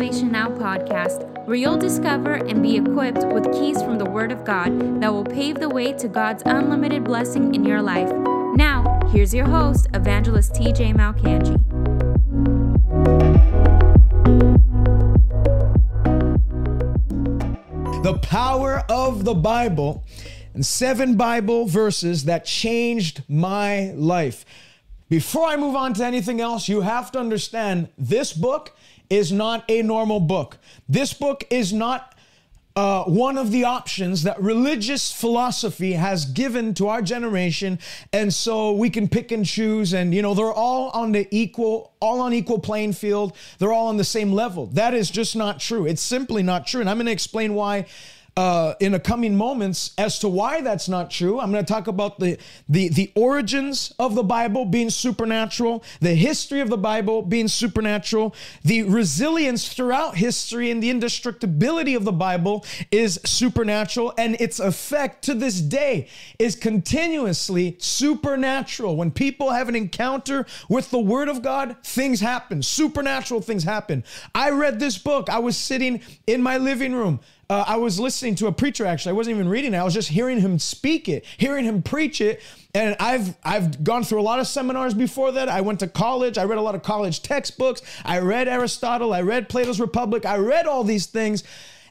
Salvation Now podcast, where you'll discover and be equipped with keys from the Word of God that will pave the way to God's unlimited blessing in your life. Now, here's your host, Evangelist TJ Malcangi. The power of the Bible and seven Bible verses that changed my life. Before I move on to anything else, you have to understand this book is not a normal book. This book is not uh, one of the options that religious philosophy has given to our generation, and so we can pick and choose. And you know, they're all on the equal, all on equal playing field. They're all on the same level. That is just not true. It's simply not true, and I'm going to explain why uh, in the coming moments as to why that's not true. I'm going to talk about the, the, the origins of the Bible being supernatural, the history of the Bible being supernatural, the resilience throughout history and the indestructibility of the Bible is supernatural, and its effect to this day is continuously supernatural. When people have an encounter with the Word of God, things happen, supernatural things happen. I read this book, I was sitting in my living room uh, I was listening to a preacher actually. I wasn't even reading it. I was just hearing him speak it, hearing him preach it. And I've I've gone through a lot of seminars before that. I went to college. I read a lot of college textbooks. I read Aristotle. I read Plato's Republic. I read all these things.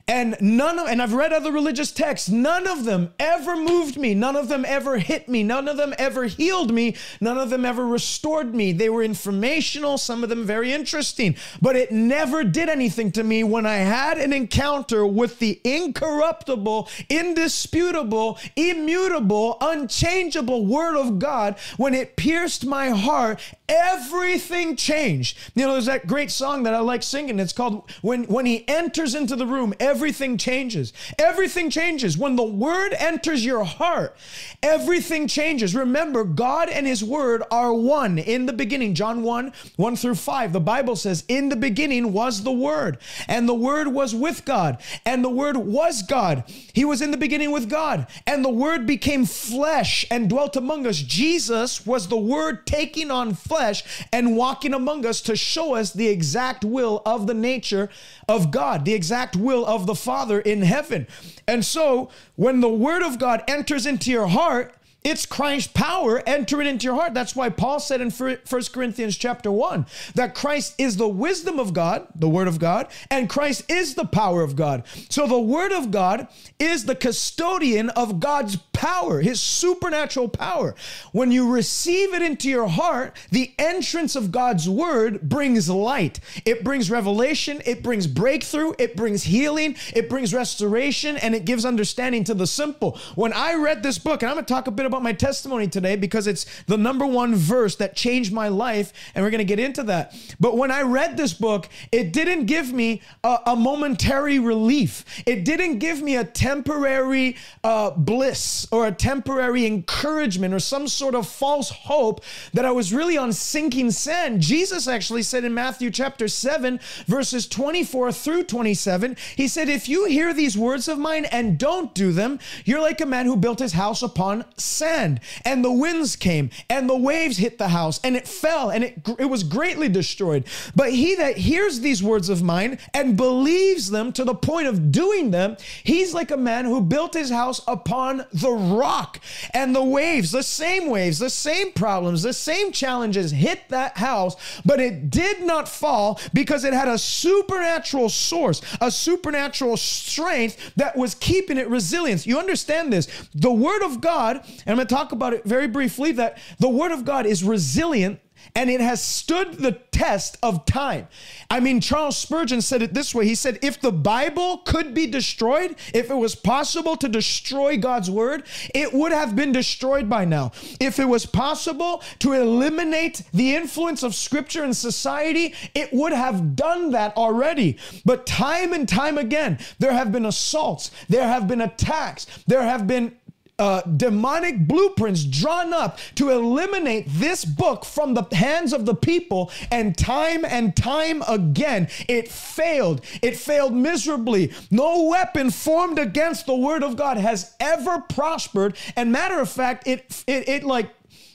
And none of, and I've read other religious texts, none of them ever moved me. None of them ever hit me. None of them ever healed me. None of them ever restored me. They were informational, some of them very interesting, but it never did anything to me when I had an encounter with the incorruptible, indisputable, immutable, unchangeable Word of God. When it pierced my heart, everything changed. You know, there's that great song that I like singing. It's called When, when He Enters into the Room, everything changes. Everything changes. When the word enters your heart, everything changes. Remember, God and his word are one in the beginning. John 1 1 through 5. The Bible says, In the beginning was the word, and the word was with God, and the word was God. He was in the beginning with God, and the word became flesh and dwelt among us. Jesus was the word taking on flesh and walking among us to show us the exact will of the nature of God, the exact will of the Father in heaven. And so when the Word of God enters into your heart, it's Christ's power entering into your heart. That's why Paul said in 1 Corinthians chapter 1 that Christ is the wisdom of God, the word of God, and Christ is the power of God. So the word of God is the custodian of God's power, his supernatural power. When you receive it into your heart, the entrance of God's word brings light. It brings revelation, it brings breakthrough, it brings healing, it brings restoration, and it gives understanding to the simple. When I read this book, and I'm going to talk a bit about my testimony today because it's the number one verse that changed my life, and we're going to get into that. But when I read this book, it didn't give me a, a momentary relief. It didn't give me a temporary uh, bliss or a temporary encouragement or some sort of false hope that I was really on sinking sand. Jesus actually said in Matthew chapter 7, verses 24 through 27, he said, If you hear these words of mine and don't do them, you're like a man who built his house upon sand, and the winds came, and the waves hit the house, and it fell, and it, it was greatly destroyed. But he that hears these words of mine and believes them to the point of doing them, he's like a man who built his house upon the rock, and the waves, the same waves, the same problems, the same challenges hit that house, but it did not fall because it had a supernatural source, a supernatural strength that was keeping it resilient. You understand this? The word of God and I'm going to talk about it very briefly that the Word of God is resilient and it has stood the test of time. I mean, Charles Spurgeon said it this way He said, If the Bible could be destroyed, if it was possible to destroy God's word, it would have been destroyed by now. If it was possible to eliminate the influence of scripture in society, it would have done that already. But time and time again, there have been assaults, there have been attacks, there have been uh, demonic blueprints drawn up to eliminate this book from the hands of the people. And time and time again, it failed. It failed miserably. No weapon formed against the word of God has ever prospered. And matter of fact, it, it, it like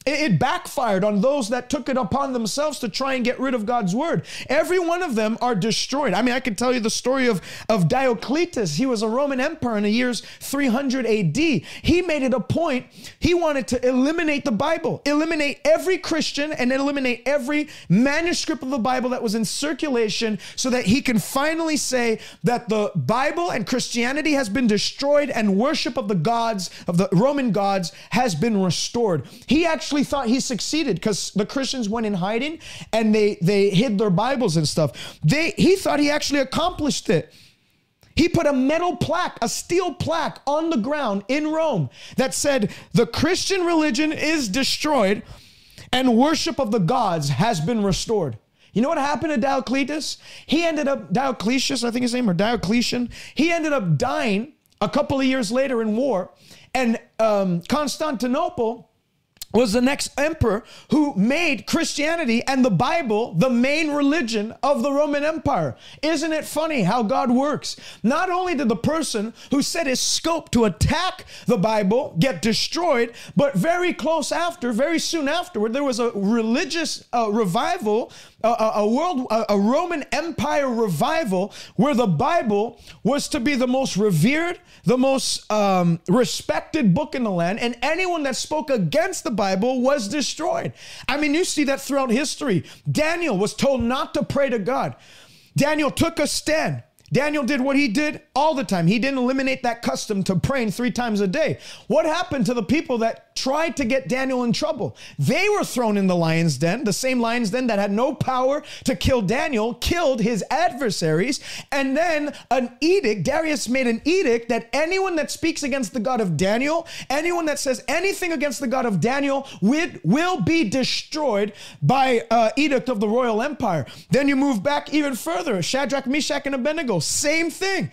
it backfired on those that took it upon themselves to try and get rid of God's word. Every one of them are destroyed. I mean, I can tell you the story of, of Diocletian. He was a Roman emperor in the years 300 AD. He made it a point, he wanted to eliminate the Bible, eliminate every Christian, and eliminate every manuscript of the Bible that was in circulation so that he can finally say that the Bible and Christianity has been destroyed and worship of the gods, of the Roman gods, has been restored. He actually actually thought he succeeded because the Christians went in hiding and they they hid their Bibles and stuff. They he thought he actually accomplished it. He put a metal plaque, a steel plaque on the ground in Rome that said, The Christian religion is destroyed and worship of the gods has been restored. You know what happened to Diocletus? He ended up, Diocletius, I think his name, or Diocletian, he ended up dying a couple of years later in war. And um, Constantinople was the next emperor who made Christianity and the Bible the main religion of the Roman Empire. Isn't it funny how God works? Not only did the person who set his scope to attack the Bible get destroyed, but very close after, very soon afterward, there was a religious uh, revival a, a world, a, a Roman Empire revival where the Bible was to be the most revered, the most um, respected book in the land, and anyone that spoke against the Bible was destroyed. I mean, you see that throughout history. Daniel was told not to pray to God. Daniel took a stand. Daniel did what he did all the time. He didn't eliminate that custom to praying three times a day. What happened to the people that tried to get Daniel in trouble? They were thrown in the lion's den, the same lion's den that had no power to kill Daniel, killed his adversaries. And then an edict, Darius made an edict that anyone that speaks against the God of Daniel, anyone that says anything against the God of Daniel, will, be destroyed by uh, edict of the royal empire. Then you move back even further Shadrach, Meshach, and Abednego same thing.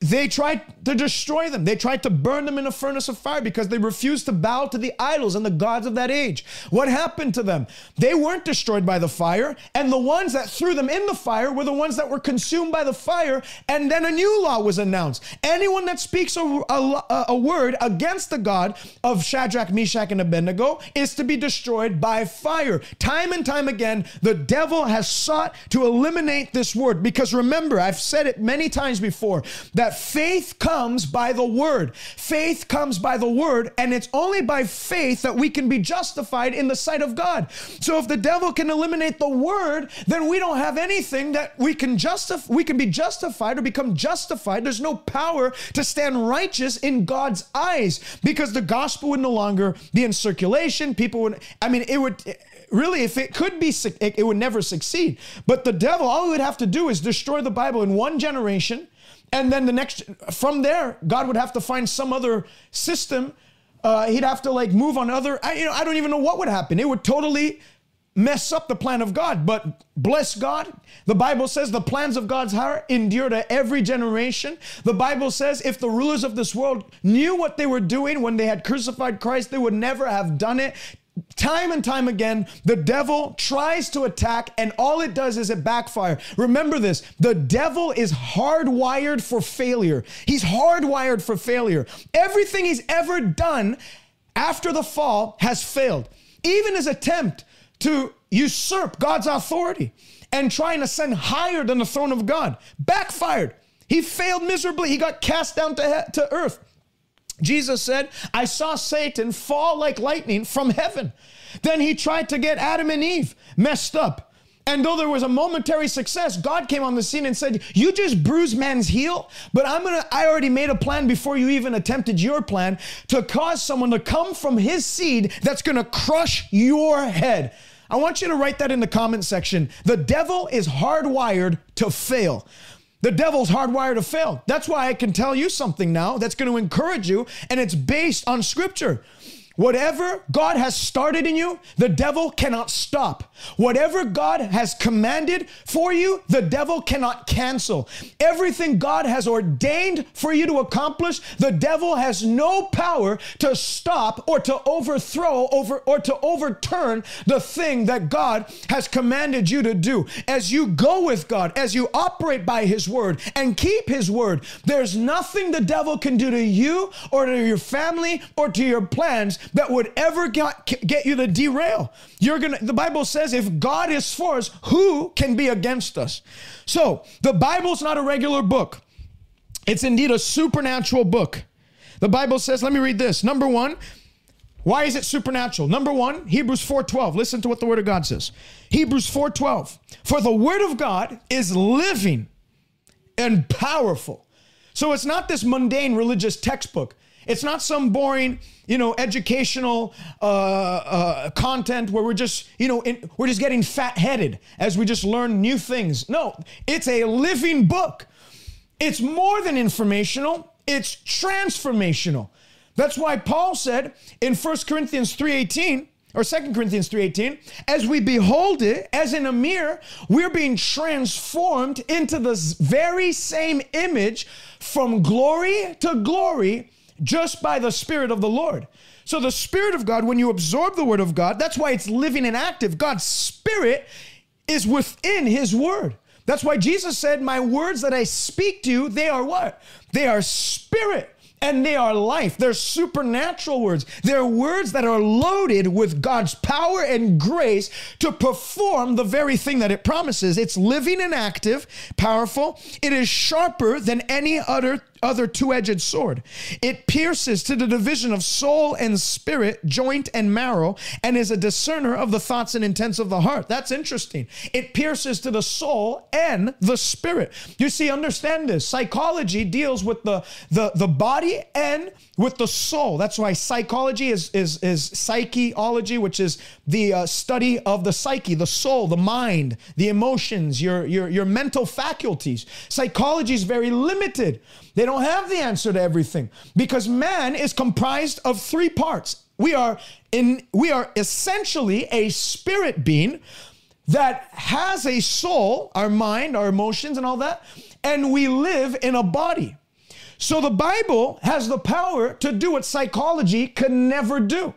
They tried to destroy them. They tried to burn them in a furnace of fire because they refused to bow to the idols and the gods of that age. What happened to them? They weren't destroyed by the fire, and the ones that threw them in the fire were the ones that were consumed by the fire. And then a new law was announced. Anyone that speaks a, a, a word against the God of Shadrach, Meshach, and Abednego is to be destroyed by fire. Time and time again, the devil has sought to eliminate this word because remember, I've said it many times before that faith comes by the word. Faith comes by the word, and it's only by faith that we can be justified in the sight of God. So if the devil can eliminate the word, then we don't have anything that we can justify. We can be justified or become justified. There's no power to stand righteous in God's eyes because the gospel would no longer be in circulation. People would, I mean, it would really, if it could be, it would never succeed. But the devil, all he would have to do is destroy the Bible in one generation. And then the next, from there, God would have to find some other system. Uh, he'd have to like move on other, I, you know, I don't even know what would happen. It would totally mess up the plan of God. But bless God, the Bible says the plans of God's heart endure to every generation. The Bible says if the rulers of this world knew what they were doing when they had crucified Christ, they would never have done it. Time and time again, the devil tries to attack, and all it does is it backfire. Remember this the devil is hardwired for failure. He's hardwired for failure. Everything he's ever done after the fall has failed. Even his attempt to usurp God's authority and trying to ascend higher than the throne of God backfired. He failed miserably. He got cast down to, he- to earth. Jesus said, I saw Satan fall like lightning from heaven. Then he tried to get Adam and Eve messed up. And though there was a momentary success, God came on the scene and said, You just bruised man's heel, but I'm gonna, I already made a plan before you even attempted your plan to cause someone to come from his seed that's gonna crush your head. I want you to write that in the comment section. The devil is hardwired to fail. The devil's hardwired to fail. That's why I can tell you something now that's going to encourage you, and it's based on scripture. Whatever God has started in you, the devil cannot stop. Whatever God has commanded for you, the devil cannot cancel. Everything God has ordained for you to accomplish, the devil has no power to stop or to overthrow over or to overturn the thing that God has commanded you to do. As you go with God, as you operate by his word and keep his word, there's nothing the devil can do to you or to your family or to your plans that would ever get, get you to derail. You're gonna the Bible says if God is for us, who can be against us? So the Bible's not a regular book. It's indeed a supernatural book. The Bible says, let me read this. Number one, why is it supernatural? Number one, Hebrews 4:12. Listen to what the Word of God says. Hebrews 4:12. For the Word of God is living and powerful. So it's not this mundane religious textbook. It's not some boring, you know, educational uh, uh, content where we're just, you know, in, we're just getting fat-headed as we just learn new things. No, it's a living book. It's more than informational. It's transformational. That's why Paul said in 1 Corinthians 3:18 or 2 Corinthians 3:18, as we behold it as in a mirror, we're being transformed into the very same image from glory to glory just by the spirit of the Lord. So the spirit of God when you absorb the word of God, that's why it's living and active. God's spirit is within his word. That's why Jesus said, "My words that I speak to you, they are what? They are spirit." and they are life. They're supernatural words. They're words that are loaded with God's power and grace to perform the very thing that it promises. It's living and active, powerful. It is sharper than any other other two edged sword. It pierces to the division of soul and spirit, joint and marrow, and is a discerner of the thoughts and intents of the heart. That's interesting. It pierces to the soul and the spirit. You see, understand this. Psychology deals with the, the, the body and with the soul. That's why psychology is, is, is psycheology, which is the uh, study of the psyche, the soul, the mind, the emotions, your, your, your mental faculties. Psychology is very limited. They don't have the answer to everything because man is comprised of three parts. We are in we are essentially a spirit being that has a soul, our mind, our emotions and all that, and we live in a body. So the Bible has the power to do what psychology could never do.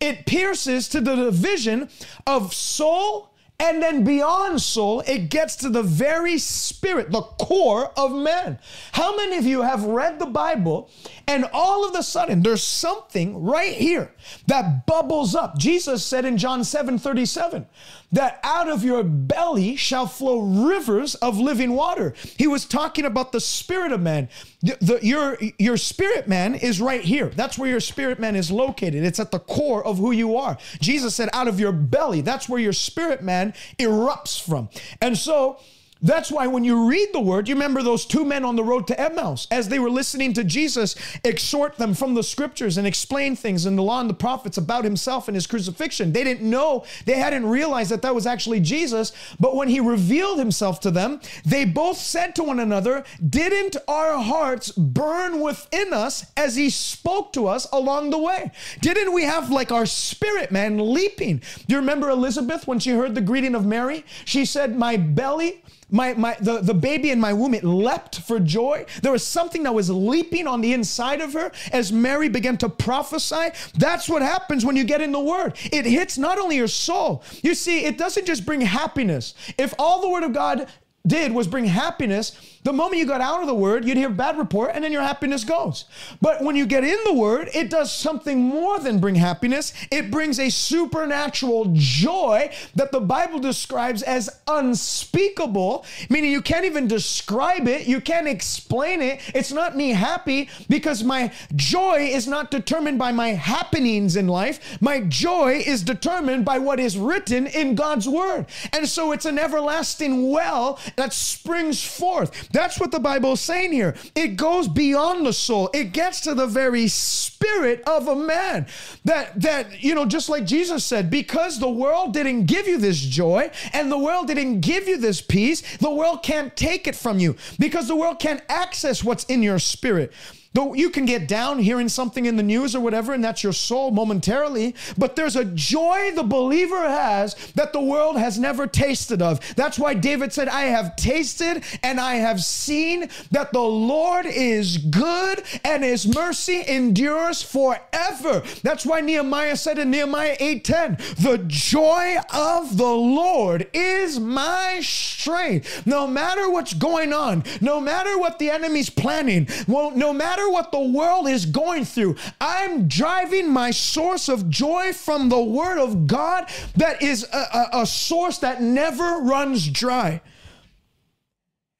It pierces to the division of soul and then beyond soul, it gets to the very spirit, the core of man. How many of you have read the Bible and all of a sudden there's something right here that bubbles up? Jesus said in John 7 37 that out of your belly shall flow rivers of living water. He was talking about the spirit of man. The, the, your, your spirit man is right here. That's where your spirit man is located. It's at the core of who you are. Jesus said, out of your belly, that's where your spirit man erupts from. And so, that's why when you read the word, you remember those two men on the road to Emmaus as they were listening to Jesus exhort them from the scriptures and explain things in the law and the prophets about himself and his crucifixion. They didn't know, they hadn't realized that that was actually Jesus. But when he revealed himself to them, they both said to one another, Didn't our hearts burn within us as he spoke to us along the way? Didn't we have like our spirit man leaping? Do you remember Elizabeth when she heard the greeting of Mary? She said, My belly my, my the, the baby in my womb, it leapt for joy. There was something that was leaping on the inside of her as Mary began to prophesy. That's what happens when you get in the word. It hits not only your soul. You see, it doesn't just bring happiness. If all the word of God did was bring happiness. The moment you got out of the word, you'd hear bad report and then your happiness goes. But when you get in the word, it does something more than bring happiness. It brings a supernatural joy that the Bible describes as unspeakable, meaning you can't even describe it, you can't explain it. It's not me happy because my joy is not determined by my happenings in life. My joy is determined by what is written in God's word. And so it's an everlasting well that springs forth. That's what the Bible is saying here. It goes beyond the soul. It gets to the very spirit of a man. That that you know, just like Jesus said, because the world didn't give you this joy and the world didn't give you this peace, the world can't take it from you because the world can't access what's in your spirit. Though you can get down hearing something in the news or whatever, and that's your soul momentarily, but there's a joy the believer has that the world has never tasted of. That's why David said, I have tasted and I have seen that the Lord is good and his mercy endures forever. That's why Nehemiah said in Nehemiah 8:10, the joy of the Lord is my strength. No matter what's going on, no matter what the enemy's planning, well, no matter matter what the world is going through, I'm driving my source of joy from the Word of God that is a, a, a source that never runs dry.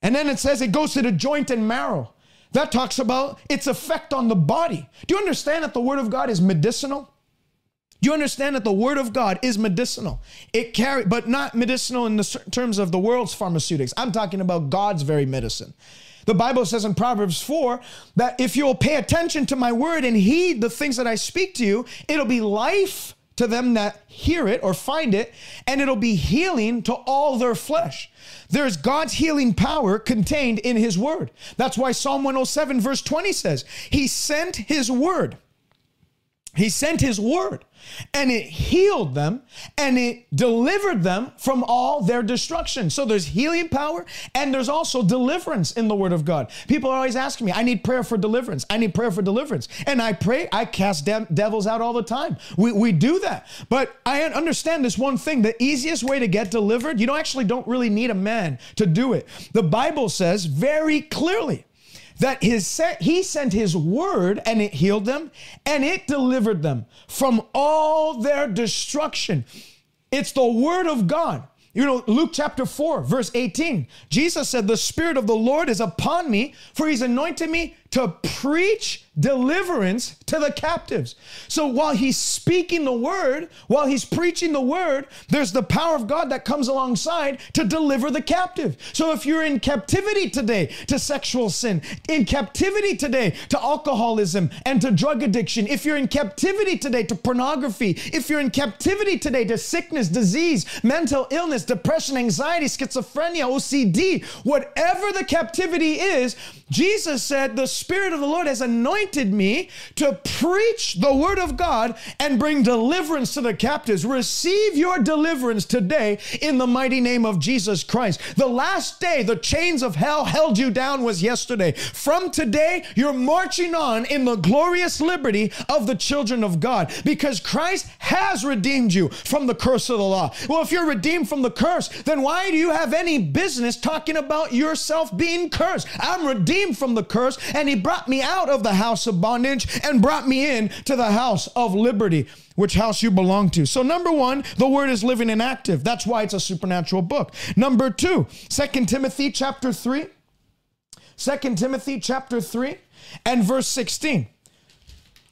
And then it says it goes to the joint and marrow. That talks about its effect on the body. Do you understand that the Word of God is medicinal? Do you understand that the Word of God is medicinal? It carry, but not medicinal in the terms of the world's pharmaceutics. I'm talking about God's very medicine. The Bible says in Proverbs 4 that if you'll pay attention to my word and heed the things that I speak to you, it'll be life to them that hear it or find it, and it'll be healing to all their flesh. There's God's healing power contained in his word. That's why Psalm 107, verse 20 says, He sent his word. He sent his word and it healed them and it delivered them from all their destruction. So there's healing power and there's also deliverance in the word of God. People are always asking me, I need prayer for deliverance. I need prayer for deliverance. And I pray, I cast de- devils out all the time. We, we do that. But I understand this one thing the easiest way to get delivered, you don't actually don't really need a man to do it. The Bible says very clearly that his he sent his word and it healed them and it delivered them from all their destruction. It's the word of God. You know, Luke chapter 4, verse 18, Jesus said, The Spirit of the Lord is upon me, for he's anointed me to preach deliverance to the captives. So while he's speaking the word, while he's preaching the word, there's the power of God that comes alongside to deliver the captive. So if you're in captivity today to sexual sin, in captivity today to alcoholism and to drug addiction, if you're in captivity today to pornography, if you're in captivity today to sickness, disease, mental illness, depression, anxiety, schizophrenia, OCD, whatever the captivity is, Jesus said, The Spirit of the Lord has anointed me to preach the word of God and bring deliverance to the captives. Receive your deliverance today in the mighty name of Jesus Christ. The last day the chains of hell held you down was yesterday. From today, you're marching on in the glorious liberty of the children of God because Christ has redeemed you from the curse of the law. Well, if you're redeemed from the curse, then why do you have any business talking about yourself being cursed? I'm redeemed from the curse, and He brought me out of the house of bondage and brought me in to the house of liberty which house you belong to. So number 1, the word is living and active. That's why it's a supernatural book. Number 2, 2 Timothy chapter 3. 2 Timothy chapter 3 and verse 16.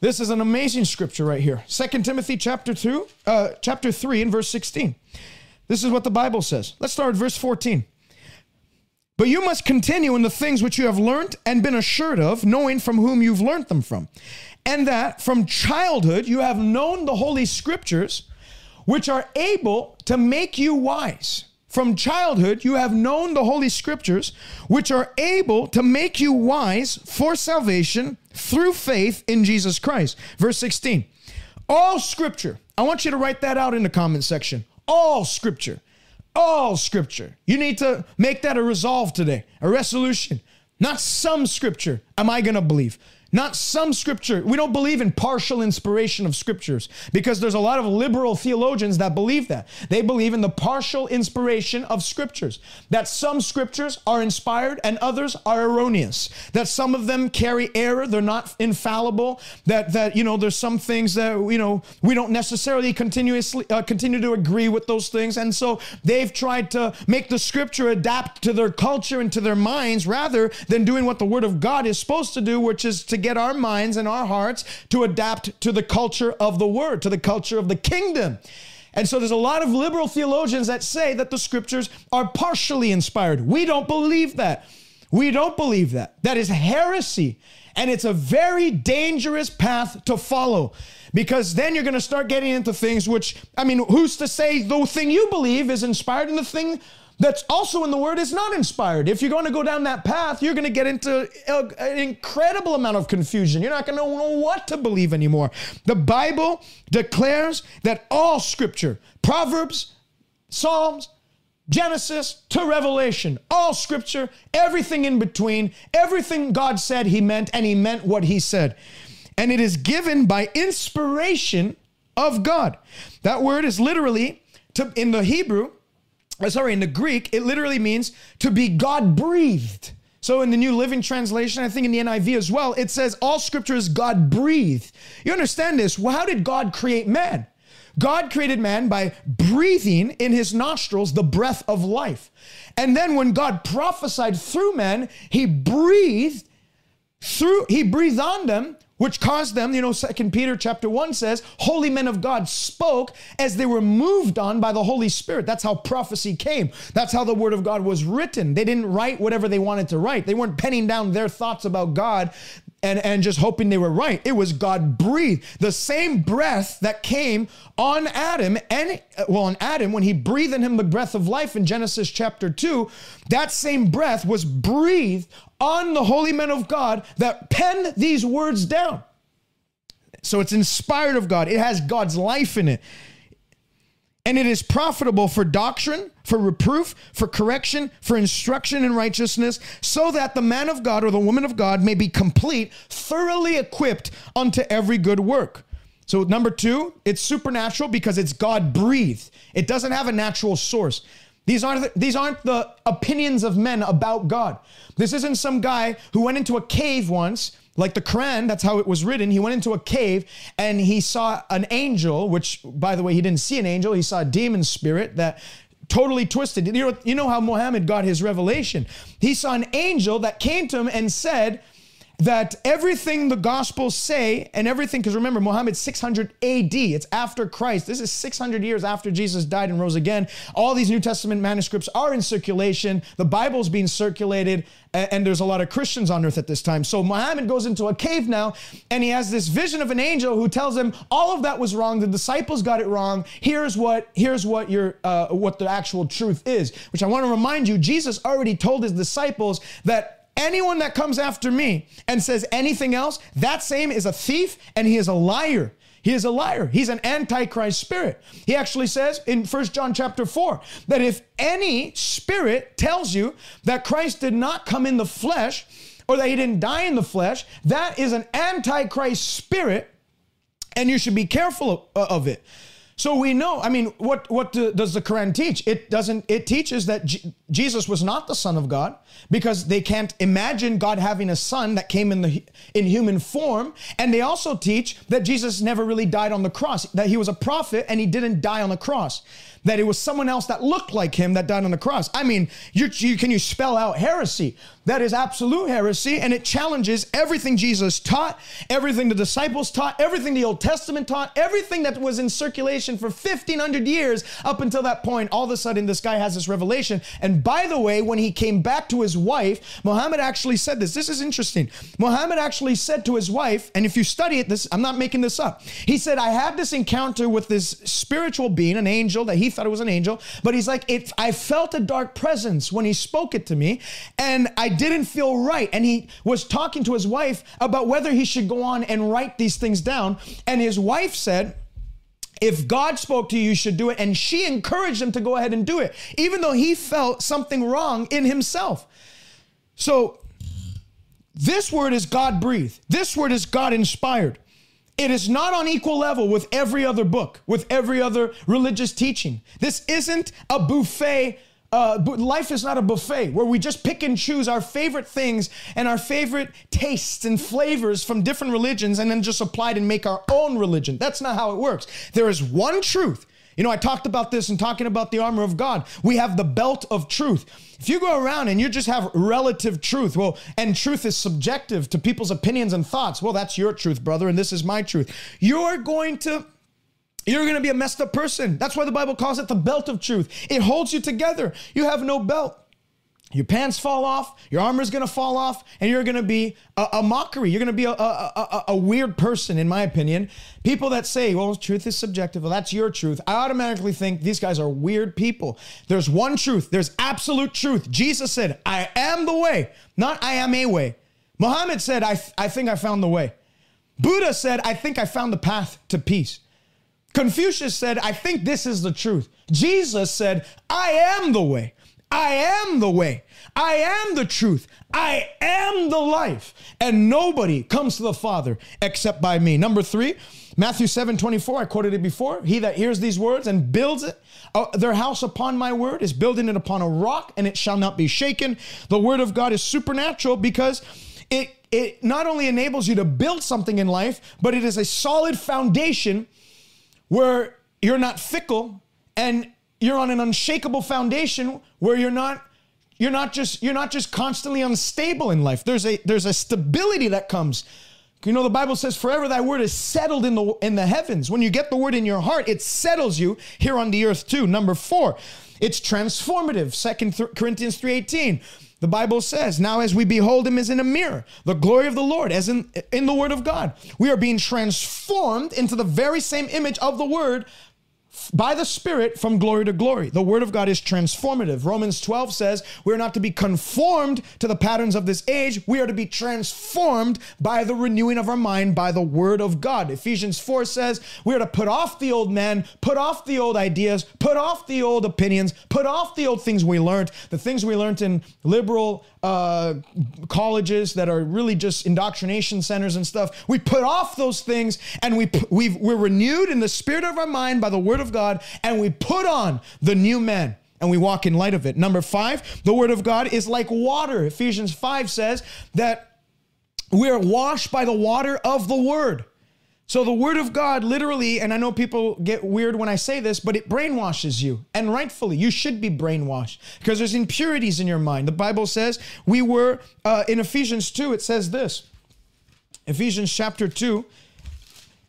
This is an amazing scripture right here. 2 Timothy chapter 2, uh, chapter 3 and verse 16. This is what the Bible says. Let's start with verse 14. But you must continue in the things which you have learnt and been assured of, knowing from whom you've learnt them from. And that from childhood you have known the Holy Scriptures, which are able to make you wise. From childhood you have known the Holy Scriptures, which are able to make you wise for salvation through faith in Jesus Christ. Verse 16. All Scripture, I want you to write that out in the comment section. All Scripture all scripture. You need to make that a resolve today, a resolution. Not some scripture am I going to believe. Not some scripture. We don't believe in partial inspiration of scriptures because there's a lot of liberal theologians that believe that. They believe in the partial inspiration of scriptures. That some scriptures are inspired and others are erroneous. That some of them carry error, they're not infallible. That that you know there's some things that you know we don't necessarily continuously uh, continue to agree with those things and so they've tried to make the scripture adapt to their culture and to their minds rather than doing what the word of God is supposed to do which is to get our minds and our hearts to adapt to the culture of the word, to the culture of the kingdom. And so there's a lot of liberal theologians that say that the scriptures are partially inspired. We don't believe that. We don't believe that. That is heresy. And it's a very dangerous path to follow because then you're going to start getting into things which, I mean, who's to say the thing you believe is inspired and the thing that's also in the word is not inspired. If you're going to go down that path, you're going to get into an incredible amount of confusion. You're not going to know what to believe anymore. The Bible declares that all scripture, Proverbs, Psalms, Genesis to Revelation, all scripture, everything in between, everything God said he meant, and he meant what he said. And it is given by inspiration of God. That word is literally, to, in the Hebrew, Uh, sorry, in the Greek, it literally means to be God breathed. So in the New Living Translation, I think in the NIV as well, it says all scripture is God breathed. You understand this? Well, how did God create man? God created man by breathing in his nostrils the breath of life. And then when God prophesied through men, he breathed through he breathed on them which caused them, you know, Second Peter chapter 1 says, holy men of God spoke as they were moved on by the Holy Spirit. That's how prophecy came. That's how the word of God was written. They didn't write whatever they wanted to write. They weren't penning down their thoughts about God and, and just hoping they were right. It was God breathed. The same breath that came on Adam and well, on Adam, when he breathed in him the breath of life in Genesis chapter 2, that same breath was breathed on the holy men of God that penned these words down. So it's inspired of God. It has God's life in it. And it is profitable for doctrine, for reproof, for correction, for instruction in righteousness, so that the man of God or the woman of God may be complete, thoroughly equipped unto every good work. So, number two, it's supernatural because it's God breathed. It doesn't have a natural source. These aren't, the, these aren't the opinions of men about God. This isn't some guy who went into a cave once, like the Quran, that's how it was written. He went into a cave and he saw an angel, which, by the way, he didn't see an angel, he saw a demon spirit that totally twisted. You know, you know how Muhammad got his revelation. He saw an angel that came to him and said, that everything the gospels say and everything, because remember, Muhammad's 600 AD, it's after Christ. This is 600 years after Jesus died and rose again. All these New Testament manuscripts are in circulation. The Bible's being circulated, and there's a lot of Christians on earth at this time. So Muhammad goes into a cave now, and he has this vision of an angel who tells him all of that was wrong. The disciples got it wrong. Here's what here's what your uh, what the actual truth is. Which I want to remind you, Jesus already told his disciples that anyone that comes after me and says anything else, that same is a thief and he is a liar. He is a liar. He's an antichrist spirit. He actually says in First John chapter 4 that if any spirit tells you that Christ did not come in the flesh or that he didn't die in the flesh, that is an antichrist spirit and you should be careful of, uh, of it. So we know, I mean, what, what does the Quran teach? It doesn't, it teaches that G- Jesus was not the son of God because they can't imagine God having a son that came in the, in human form. And they also teach that Jesus never really died on the cross, that he was a prophet and he didn't die on the cross that it was someone else that looked like him that died on the cross. I mean, you, can you spell out heresy? That is absolute heresy, and it challenges everything Jesus taught, everything the disciples taught, everything the Old Testament taught, everything that was in circulation for 1500 years up until that point. All of a sudden, this guy has this revelation. And by the way, when he came back to his wife, Muhammad actually said this. This is interesting. Muhammad actually said to his wife, and if you study it, this I'm not making this up. He said, I had this encounter with this spiritual being, an angel that he thought it was an angel, but he's like, it, I felt a dark presence when he spoke it to me, and I didn't feel right. And he was talking to his wife about whether he should go on and write these things down. And his wife said, if God spoke to you, you should do it. And she encouraged him to go ahead and do it, even though he felt something wrong in himself. So, this word is God breathed. This word is God inspired. It is not on equal level with every other book, with every other religious teaching. This isn't a buffet. Uh, life is not a buffet where we just pick and choose our favorite things and our favorite tastes and flavors from different religions and then just apply it and make our own religion. That's not how it works. There is one truth. You know, I talked about this and talking about the armor of God. We have the belt of truth. If you go around and you just have relative truth, well, and truth is subjective to people's opinions and thoughts, well, that's your truth, brother, and this is my truth. You're going to you're going to be a messed up person. That's why the Bible calls it the belt of truth. It holds you together. You have no belt your pants fall off, your armor is gonna fall off, and you're gonna be a, a mockery. You're gonna be a, a, a, weird person, in my opinion. People that say, well, truth is subjective, well, that's your truth. I automatically think these guys are weird people. There's one truth, there's absolute truth. Jesus said, I am the way, not I am a way. Muhammad said, I, I think I found the way. Buddha said, I think I found the path to peace. Confucius said, I think this is the truth. Jesus said, I am the way. I am the way. I am the truth. I am the life. And nobody comes to the Father except by me. Number three, Matthew 7 24, I quoted it before. He that hears these words and builds it, uh, their house upon my word is building it upon a rock and it shall not be shaken. The word of God is supernatural because it, it not only enables you to build something in life, but it is a solid foundation where you're not fickle and you're on an unshakable foundation where you're not you're not just you're not just constantly unstable in life. There's a there's a stability that comes. You know the bible says forever thy word is settled in the in the heavens. When you get the word in your heart it settles you here on the earth too. Number 4 it's transformative. Second corinthians 3.18 the bible says now as we behold him as in a mirror the glory of the lord as in in the word of god we are being transformed into the very same image of the word by the Spirit from glory to glory. The Word of God is transformative. Romans 12 says we're not to be conformed to the patterns of this age, we are to be transformed by the renewing of our mind by the Word of God. Ephesians 4 says we are to put off the old man, put off the old ideas, put off the old opinions, put off the old things we learned, the things we learned in liberal uh, colleges that are really just indoctrination centers and stuff. We put off those things and we we we're renewed in the spirit of our mind by the word of God and we put on the new man and we walk in light of it. Number 5, the word of God is like water. Ephesians 5 says that we are washed by the water of the word. So the word of God literally, and I know people get weird when I say this, but it brainwashes you. And rightfully, you should be brainwashed because there's impurities in your mind. The Bible says we were, uh, in Ephesians 2, it says this Ephesians chapter 2,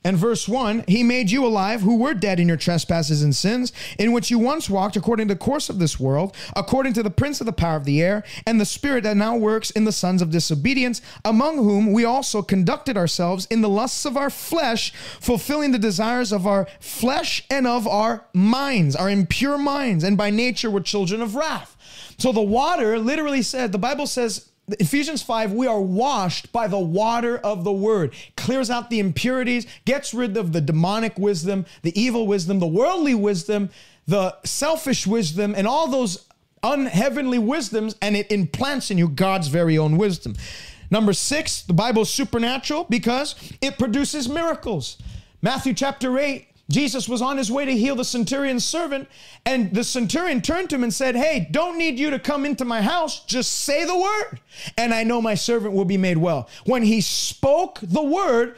and verse 1 He made you alive who were dead in your trespasses and sins, in which you once walked according to the course of this world, according to the prince of the power of the air, and the spirit that now works in the sons of disobedience, among whom we also conducted ourselves in the lusts of our flesh, fulfilling the desires of our flesh and of our minds, our impure minds, and by nature were children of wrath. So the water literally said, the Bible says, Ephesians 5, we are washed by the water of the word, clears out the impurities, gets rid of the demonic wisdom, the evil wisdom, the worldly wisdom, the selfish wisdom, and all those unheavenly wisdoms, and it implants in you God's very own wisdom. Number six, the Bible is supernatural because it produces miracles. Matthew chapter 8, Jesus was on his way to heal the centurion's servant, and the centurion turned to him and said, Hey, don't need you to come into my house, just say the word, and I know my servant will be made well. When he spoke the word,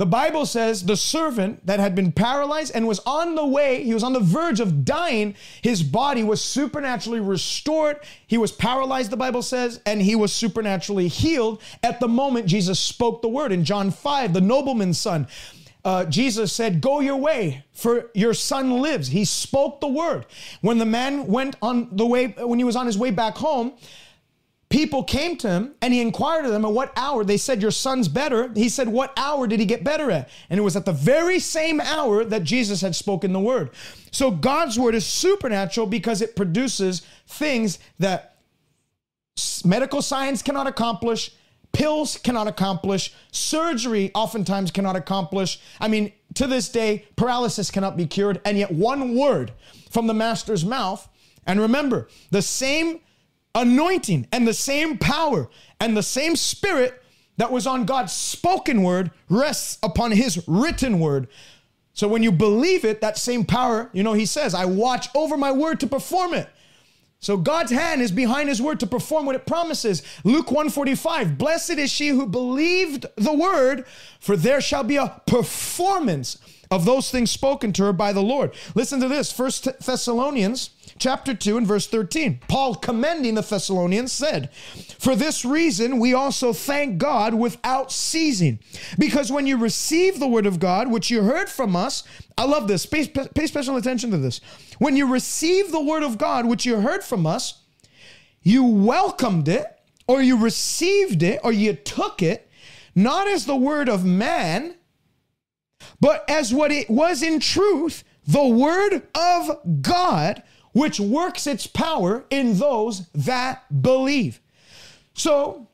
the Bible says the servant that had been paralyzed and was on the way, he was on the verge of dying, his body was supernaturally restored. He was paralyzed, the Bible says, and he was supernaturally healed at the moment Jesus spoke the word. In John 5, the nobleman's son, uh, Jesus said, Go your way, for your son lives. He spoke the word. When the man went on the way, when he was on his way back home, people came to him and he inquired of them at what hour. They said, Your son's better. He said, What hour did he get better at? And it was at the very same hour that Jesus had spoken the word. So God's word is supernatural because it produces things that medical science cannot accomplish pills cannot accomplish, surgery oftentimes cannot accomplish. I mean, to this day, paralysis cannot be cured, and yet one word from the master's mouth. And remember, the same anointing and the same power and the same spirit that was on God's spoken word rests upon his written word. So when you believe it, that same power, you know, he says, I watch over my word to perform it. So God's hand is behind his word to perform what it promises. Luke 145, blessed is she who believed the word, for there shall be a performance of those things spoken to her by the Lord. Listen to this, First Thessalonians chapter 2 and verse 13. Paul commending the Thessalonians said, For this reason we also thank God without ceasing, because when you receive the word of God, which you heard from us, I love this, pay, pay special attention to this. When you receive the word of God, which you heard from us, you welcomed it, or you received it, or you took it, not as the word of man, but as what it was in truth, the word of God, which works its power in those that believe. So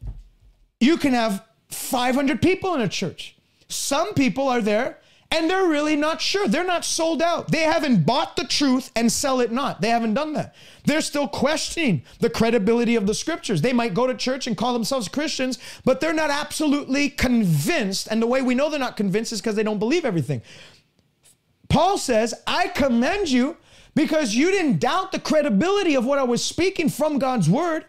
you can have 500 people in a church. Some people are there and they're really not sure. They're not sold out. They haven't bought the truth and sell it not. They haven't done that. They're still questioning the credibility of the scriptures. They might go to church and call themselves Christians, but they're not absolutely convinced. And the way we know they're not convinced is because they don't believe everything. Paul says, I commend you because you didn't doubt the credibility of what I was speaking from God's word.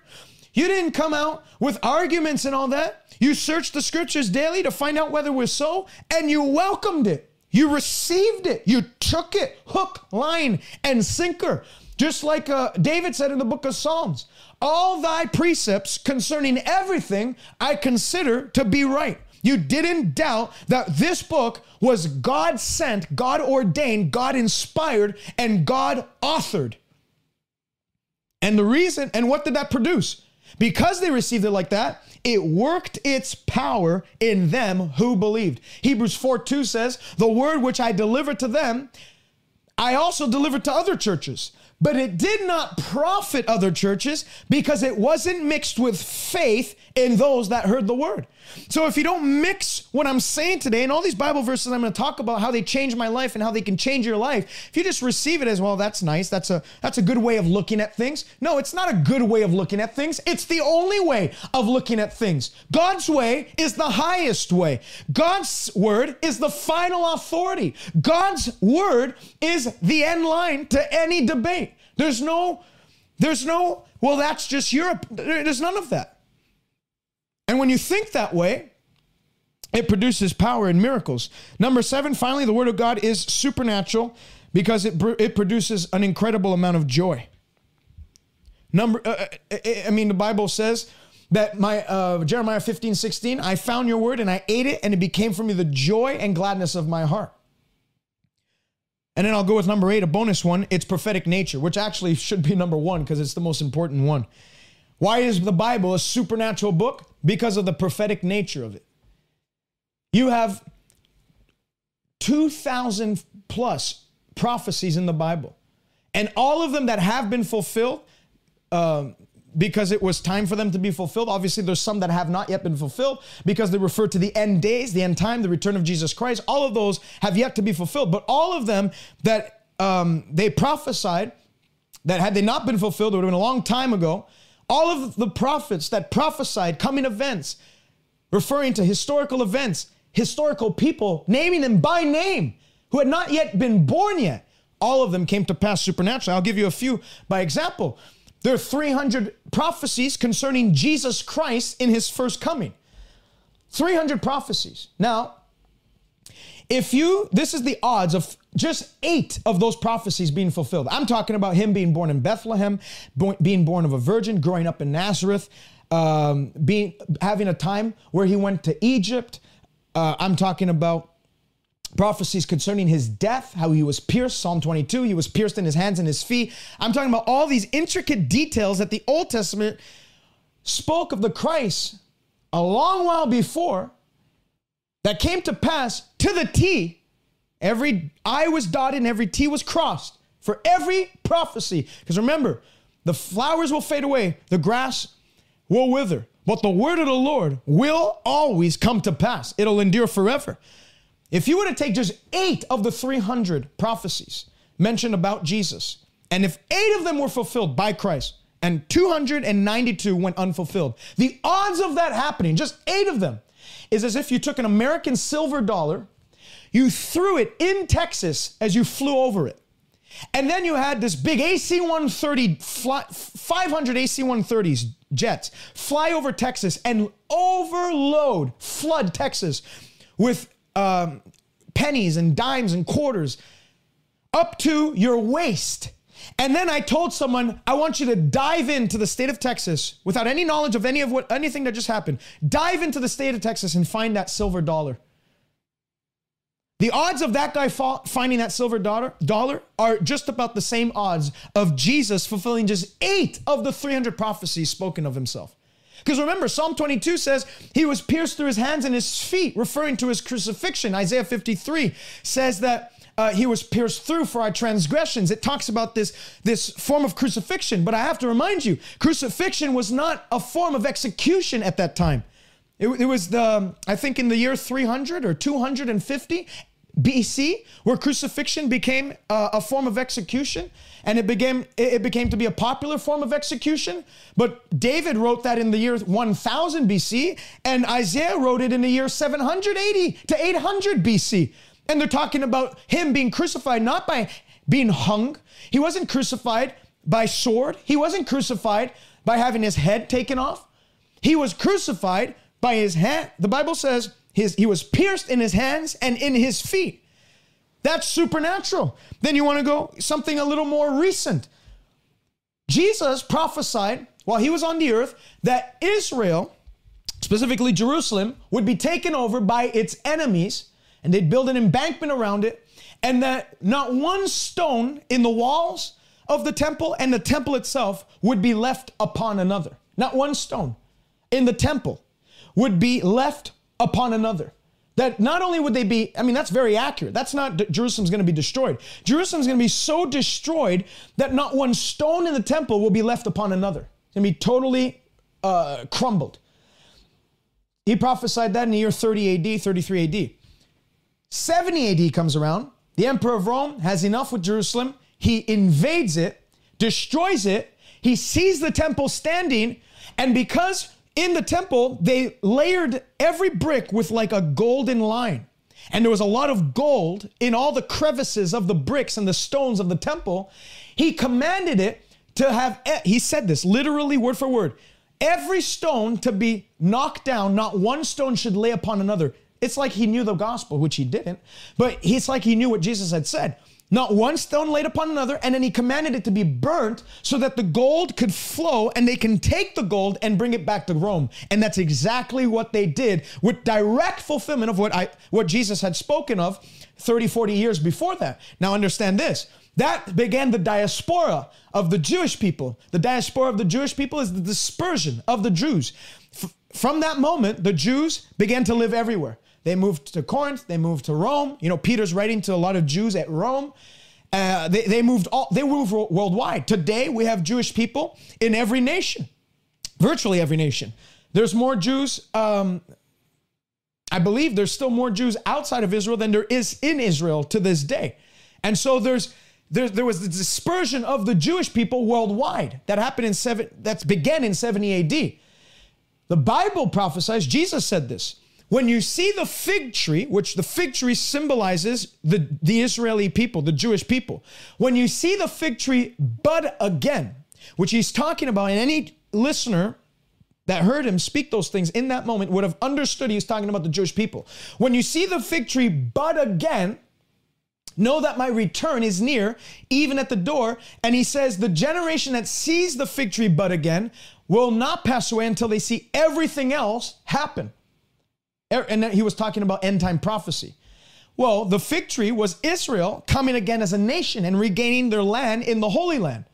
You didn't come out with arguments and all that. You searched the scriptures daily to find out whether it was so, and you welcomed it. You received it. You took it hook, line, and sinker. Just like uh, David said in the book of Psalms, all thy precepts concerning everything I consider to be right. You didn't doubt that this book was God sent, God ordained, God inspired, and God authored. And the reason, and what did that produce? Because they received it like that, it worked its power in them who believed. Hebrews 4 2 says, The word which I delivered to them, I also delivered to other churches. But it did not profit other churches because it wasn't mixed with faith in those that heard the word. So if you don't mix what I'm saying today and all these Bible verses I'm going to talk about how they change my life and how they can change your life, if you just receive it as well, that's nice. That's a that's a good way of looking at things. No, it's not a good way of looking at things. It's the only way of looking at things. God's way is the highest way. God's word is the final authority. God's word is the end line to any debate. There's no there's no well that's just Europe. There's none of that. And when you think that way, it produces power and miracles. Number seven, finally, the Word of God is supernatural because it, it produces an incredible amount of joy. Number, uh, uh I mean, the Bible says that my uh, Jeremiah 15, 16, I found your word and I ate it, and it became for me the joy and gladness of my heart. And then I'll go with number eight, a bonus one. It's prophetic nature, which actually should be number one because it's the most important one. Why is the Bible a supernatural book? Because of the prophetic nature of it. You have 2,000 plus prophecies in the Bible, and all of them that have been fulfilled um, because it was time for them to be fulfilled. Obviously, there's some that have not yet been fulfilled because they refer to the end days, the end time, the return of Jesus Christ. All of those have yet to be fulfilled, but all of them that um, they prophesied that had they not been fulfilled, it would have been a long time ago all of the prophets that prophesied coming events, referring to historical events, historical people, naming them by name who had not yet been born yet, all of them came to pass supernaturally. I'll give you a few by example. There are 300 prophecies concerning Jesus Christ in his first coming. 300 prophecies. Now, if you, this is the odds of just eight of those prophecies being fulfilled. I'm talking about him being born in Bethlehem, being born of a virgin, growing up in Nazareth, um, being having a time where he went to Egypt. Uh, I'm talking about prophecies concerning his death, how he was pierced, Psalm 22, he was pierced in his hands and his feet. I'm talking about all these intricate details that the Old Testament spoke of the Christ a long while before that came to pass to the T. Every I was dotted and every T was crossed for every prophecy. Because remember, the flowers will fade away, the grass will wither, but the word of the Lord will always come to pass. It'll endure forever. If you were to take just eight of the 300 prophecies mentioned about Jesus, and if eight of them were fulfilled by Christ, and 292 went unfulfilled, the odds of that happening, just eight of them, is as if you took an American silver dollar, you threw it in Texas as you flew over it. And then you had this big AC 130, 500 AC 130s jets fly over Texas and overload, flood Texas with um, pennies and dimes and quarters up to your waist. And then I told someone, I want you to dive into the state of Texas without any knowledge of any of what anything that just happened. Dive into the state of Texas and find that silver dollar. The odds of that guy finding that silver dollar, are just about the same odds of Jesus fulfilling just eight of the 300 prophecies spoken of himself. Because remember, Psalm 22 says he was pierced through his hands and his feet, referring to his crucifixion. Isaiah 53 says that uh, he was pierced through for our transgressions. It talks about this, this form of crucifixion. But I have to remind you, crucifixion was not a form of execution at that time. It, it was the, I think in the year 300 or 250, BC, where crucifixion became uh, a form of execution, and it became it became to be a popular form of execution. But David wrote that in the year 1000 BC, and Isaiah wrote it in the year 780 to 800 BC. And they're talking about him being crucified not by being hung. He wasn't crucified by sword. He wasn't crucified by having his head taken off. He was crucified by his hand. The Bible says his, he was pierced in his hands and in his feet. That's supernatural. Then you want to go something a little more recent. Jesus prophesied while he was on the earth that Israel, specifically Jerusalem, would be taken over by its enemies and they'd build an embankment around it, and that not one stone in the walls of the temple and the temple itself would be left upon another. Not one stone in the temple would be left upon another. That not only would they be, I mean, that's very accurate. That's not Jerusalem's going to be destroyed. Jerusalem's going to be so destroyed that not one stone in the temple will be left upon another. It's going to be totally uh, crumbled. He prophesied that in the year 30 AD, 33 AD. 70 AD comes around. The emperor of Rome has enough with Jerusalem. He invades it, destroys it. He sees the temple standing, and because in the temple, they layered every brick with like a golden line. And there was a lot of gold in all the crevices of the bricks and the stones of the temple. He commanded it to have, he said this literally word for word every stone to be knocked down, not one stone should lay upon another. It's like he knew the gospel, which he didn't, but it's like he knew what Jesus had said. Not one stone laid upon another, and then he commanded it to be burnt so that the gold could flow and they can take the gold and bring it back to Rome. And that's exactly what they did with direct fulfillment of what I what Jesus had spoken of 30, 40 years before that. Now understand this. That began the diaspora of the Jewish people. The diaspora of the Jewish people is the dispersion of the Jews. F- from that moment, the Jews began to live everywhere. They moved to Corinth. They moved to Rome. You know, Peter's writing to a lot of Jews at Rome. Uh, they, they moved all. They moved worldwide. Today we have Jewish people in every nation, virtually every nation. There's more Jews. Um, I believe there's still more Jews outside of Israel than there is in Israel to this day, and so there's there, there was the dispersion of the Jewish people worldwide that happened in seven. That began in 70 A.D. The Bible prophesies. Jesus said this when you see the fig tree, which the fig tree symbolizes the, the Israeli people, the Jewish people, when you see the fig tree bud again, which he's talking about, and any listener that heard him speak those things in that moment would have understood he's talking about the Jewish people. When you see the fig tree bud again, know that my return is near, even at the door. And he says, the generation that sees the fig tree bud again will not pass away until they see everything else happen. Er, and he was talking about end time prophecy. Well, the fig tree was Israel coming again as a nation and regaining their land in the Holy Land.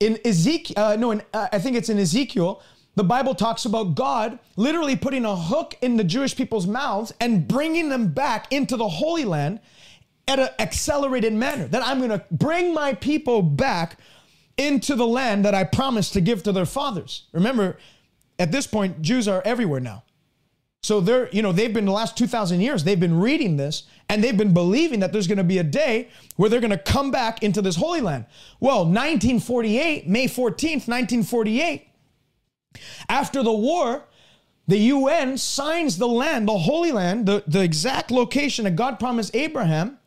In Ezekiel, uh, no, in, uh, I think it's in Ezekiel, the Bible talks about God literally putting a hook in the Jewish people's mouths and bringing them back into the Holy Land at an accelerated manner. That I'm going to bring my people back into the land that I promised to give to their fathers. Remember, at this point, Jews are everywhere now. So they're, you know, they've been the last 2,000 years, they've been reading this and they've been believing that there's going to be a day where they're going to come back into this Holy Land. Well, 1948, May 14th, 1948, after the war, the UN signs the land, the Holy Land, the, the exact location that God promised Abraham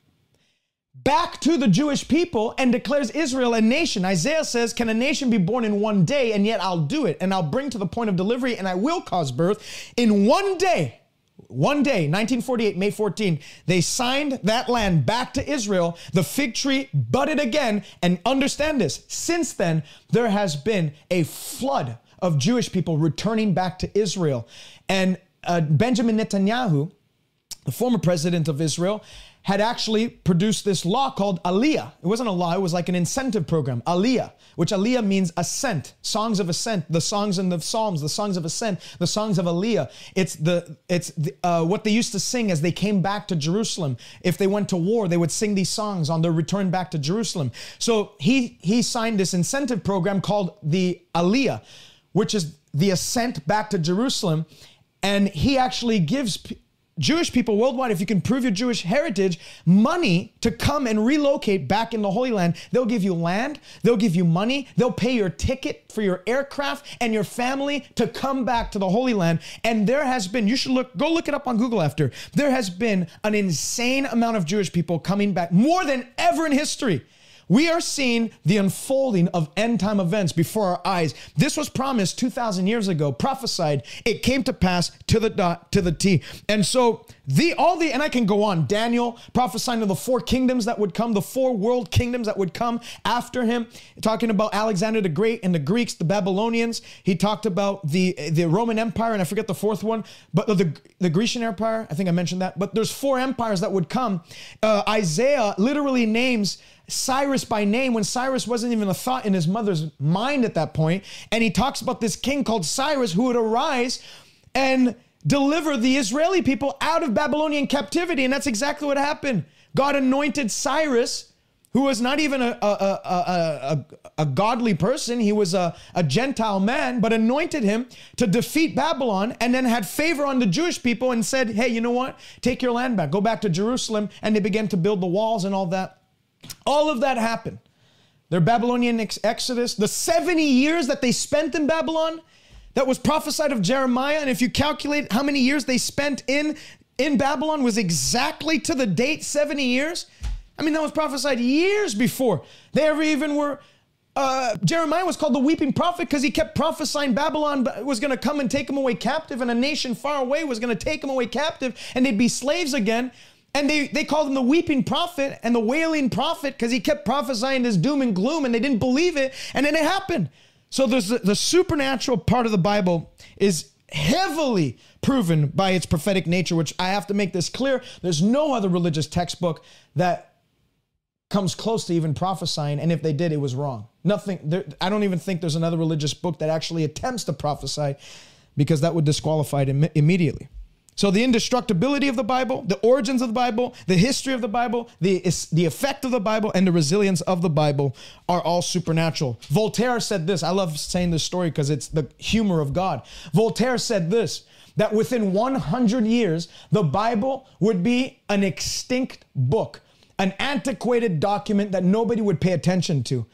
back to the Jewish people and declares Israel a nation. Isaiah says, Can a nation be born in one day? And yet I'll do it, and I'll bring to the point of delivery, and I will cause birth in one day. One day, 1948, May 14, they signed that land back to Israel. The fig tree budded again. And understand this since then, there has been a flood of Jewish people returning back to Israel. And uh, Benjamin Netanyahu, the former president of Israel, had actually produced this law called Aliyah. It wasn't a law, it was like an incentive program, Aliyah, which Aliyah means ascent, songs of ascent, the songs in the Psalms, the songs of ascent, the songs of Aliyah. It's the it's the, uh, what they used to sing as they came back to Jerusalem. If they went to war, they would sing these songs on their return back to Jerusalem. So he he signed this incentive program called the Aliyah, which is the ascent back to Jerusalem, and he actually gives Jewish people worldwide, if you can prove your Jewish heritage, money to come and relocate back in the Holy Land. They'll give you land, they'll give you money, they'll pay your ticket for your aircraft and your family to come back to the Holy Land. And there has been, you should look, go look it up on Google after, there has been an insane amount of Jewish people coming back, more than ever in history. We are seeing the unfolding of end time events before our eyes. This was promised 2,000 years ago, prophesied. It came to pass to the dot, to the T. And so the all the and I can go on. Daniel prophesying of the four kingdoms that would come, the four world kingdoms that would come after him, talking about Alexander the Great and the Greeks, the Babylonians. He talked about the the Roman Empire, and I forget the fourth one, but the the Grecian Empire. I think I mentioned that. But there's four empires that would come. Uh, Isaiah literally names Cyrus by name when Cyrus wasn't even a thought in his mother's mind at that point. And he talks about this king called Cyrus who would arise and deliver the Israeli people out of Babylonian captivity. And that's exactly what happened. God anointed Cyrus, who was not even a, a, a, a, godly person, he was a, a Gentile man, but anointed him to defeat Babylon and then had favor on the Jewish people and said, Hey, you know what? Take your land back, go back to Jerusalem. And they began to build the walls and all that. All of that happened. Their Babylonian ex- exodus, the 70 years that they spent in Babylon, that was prophesied of Jeremiah. And if you calculate how many years they spent in, in Babylon, was exactly to the date 70 years. I mean, that was prophesied years before they ever even were. Uh, Jeremiah was called the weeping prophet because he kept prophesying Babylon was going to come and take him away captive, and a nation far away was going to take him away captive, and they'd be slaves again. And they, they called him the weeping prophet and the wailing prophet because he kept prophesying this doom and gloom and they didn't believe it. And then it happened. So there's the, the supernatural part of the Bible is heavily proven by its prophetic nature, which I have to make this clear. There's no other religious textbook that comes close to even prophesying. And if they did, it was wrong. Nothing, there, I don't even think there's another religious book that actually attempts to prophesy because that would disqualify it Im- immediately. So the indestructibility of the Bible, the origins of the Bible, the history of the Bible, the, the effect of the Bible, and the resilience of the Bible are all supernatural. Voltaire said this. I love saying this story because it's the humor of God. Voltaire said this that within 100 years, the Bible would be an extinct book, an antiquated document that nobody would pay attention to.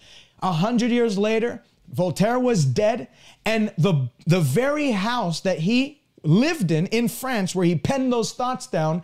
A hundred years later, Voltaire was dead, and the, the very house that he lived in in France, where he penned those thoughts down,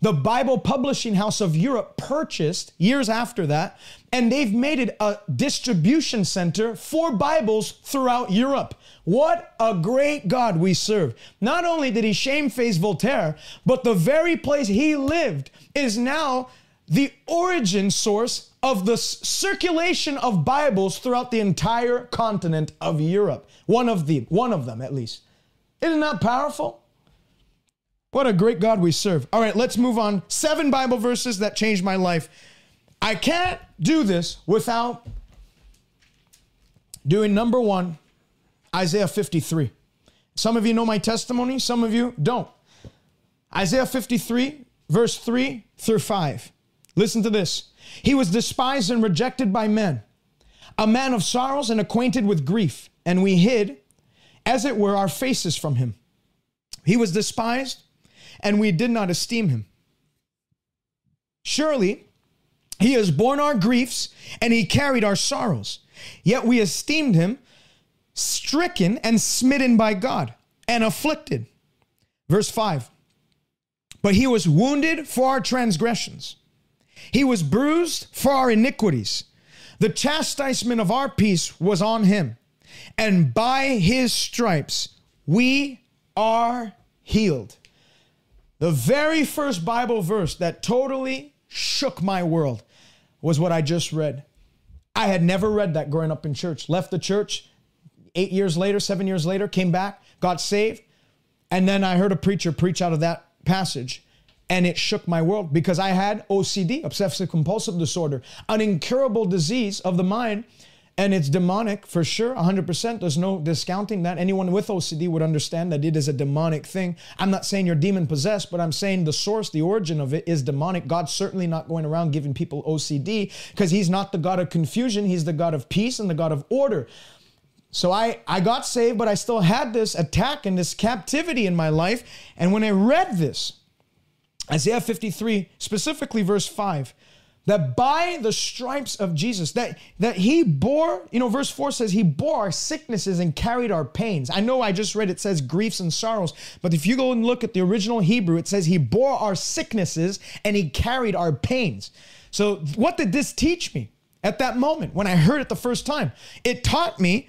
the Bible Publishing House of Europe purchased years after that, and they've made it a distribution center for Bibles throughout Europe. What a great God we serve. Not only did he shamefaced Voltaire, but the very place he lived is now the origin source of the circulation of Bibles throughout the entire continent of Europe. One of the one of them at least. Isn't that powerful? What a great God we serve. All right, let's move on. Seven Bible verses that changed my life. I can't do this without doing number one, Isaiah 53. Some of you know my testimony, some of you don't. Isaiah 53, verse 3 through 5. Listen to this. He was despised and rejected by men, a man of sorrows and acquainted with grief, and we hid as it were, our faces from him. He was despised, and we did not esteem him. Surely, he has borne our griefs, and he carried our sorrows. Yet we esteemed him stricken and smitten by God and afflicted. Verse 5 But he was wounded for our transgressions, he was bruised for our iniquities. The chastisement of our peace was on him and by his stripes we are healed. The very first Bible verse that totally shook my world was what I just read. I had never read that growing up in church. Left the church eight years later, seven years later, came back, got saved. And then I heard a preacher preach out of that passage and it shook my world because I had OCD, obsessive compulsive disorder, an incurable disease of the mind and it's demonic for sure 100% there's no discounting that. Anyone with ocd would understand that it is a demonic thing. I'm not saying you're demon possessed but i'm saying the source the origin of it is demonic. God's certainly not going around giving people ocd because he's not the god of confusion. He's the god of peace and the god of order. So I, I got saved but i still had this attack and this captivity in my life. And when i read this Isaiah 53, specifically verse 5, that by the stripes of Jesus, that, that he bore, you know, verse 4 says he bore our sicknesses and carried our pains. I know I just read it says griefs and sorrows, but if you go and look at the original Hebrew, it says he bore our sicknesses and he carried our pains. So, what did this teach me at that moment when I heard it the first time? It taught me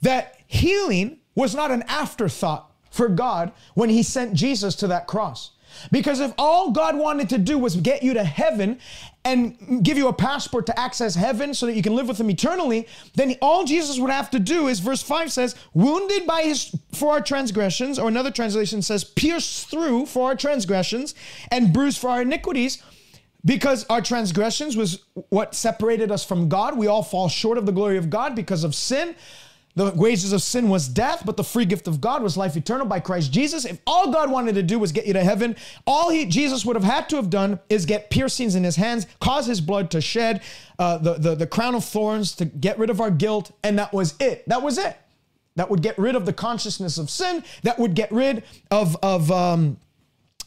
that healing was not an afterthought for God when he sent Jesus to that cross. Because if all God wanted to do was get you to heaven and give you a passport to access heaven so that you can live with him eternally, then all Jesus would have to do is verse 5 says, wounded by his for our transgressions, or another translation says, pierced through for our transgressions and bruised for our iniquities. Because our transgressions was what separated us from God. We all fall short of the glory of God because of sin. The wages of sin was death, but the free gift of God was life eternal by Christ Jesus. If all God wanted to do was get you to heaven, all he Jesus would have had to have done is get piercings in his hands, cause his blood to shed, uh, the, the the crown of thorns to get rid of our guilt, and that was it. That was it. That would get rid of the consciousness of sin. That would get rid of of um,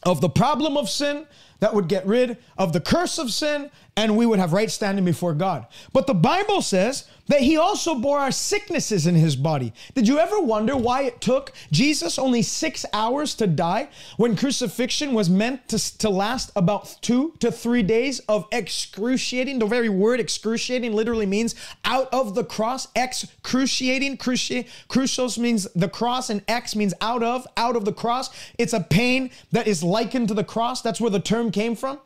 of the problem of sin. That would get rid of the curse of sin, and we would have right standing before God. But the Bible says that he also bore our sicknesses in his body. Did you ever wonder why it took Jesus only six hours to die when crucifixion was meant to, to last about two to three days of excruciating? The very word excruciating literally means out of the cross. Excruciating, cruci, crucios means the cross, and ex means out of, out of the cross. It's a pain that is likened to the cross. That's where the term came from.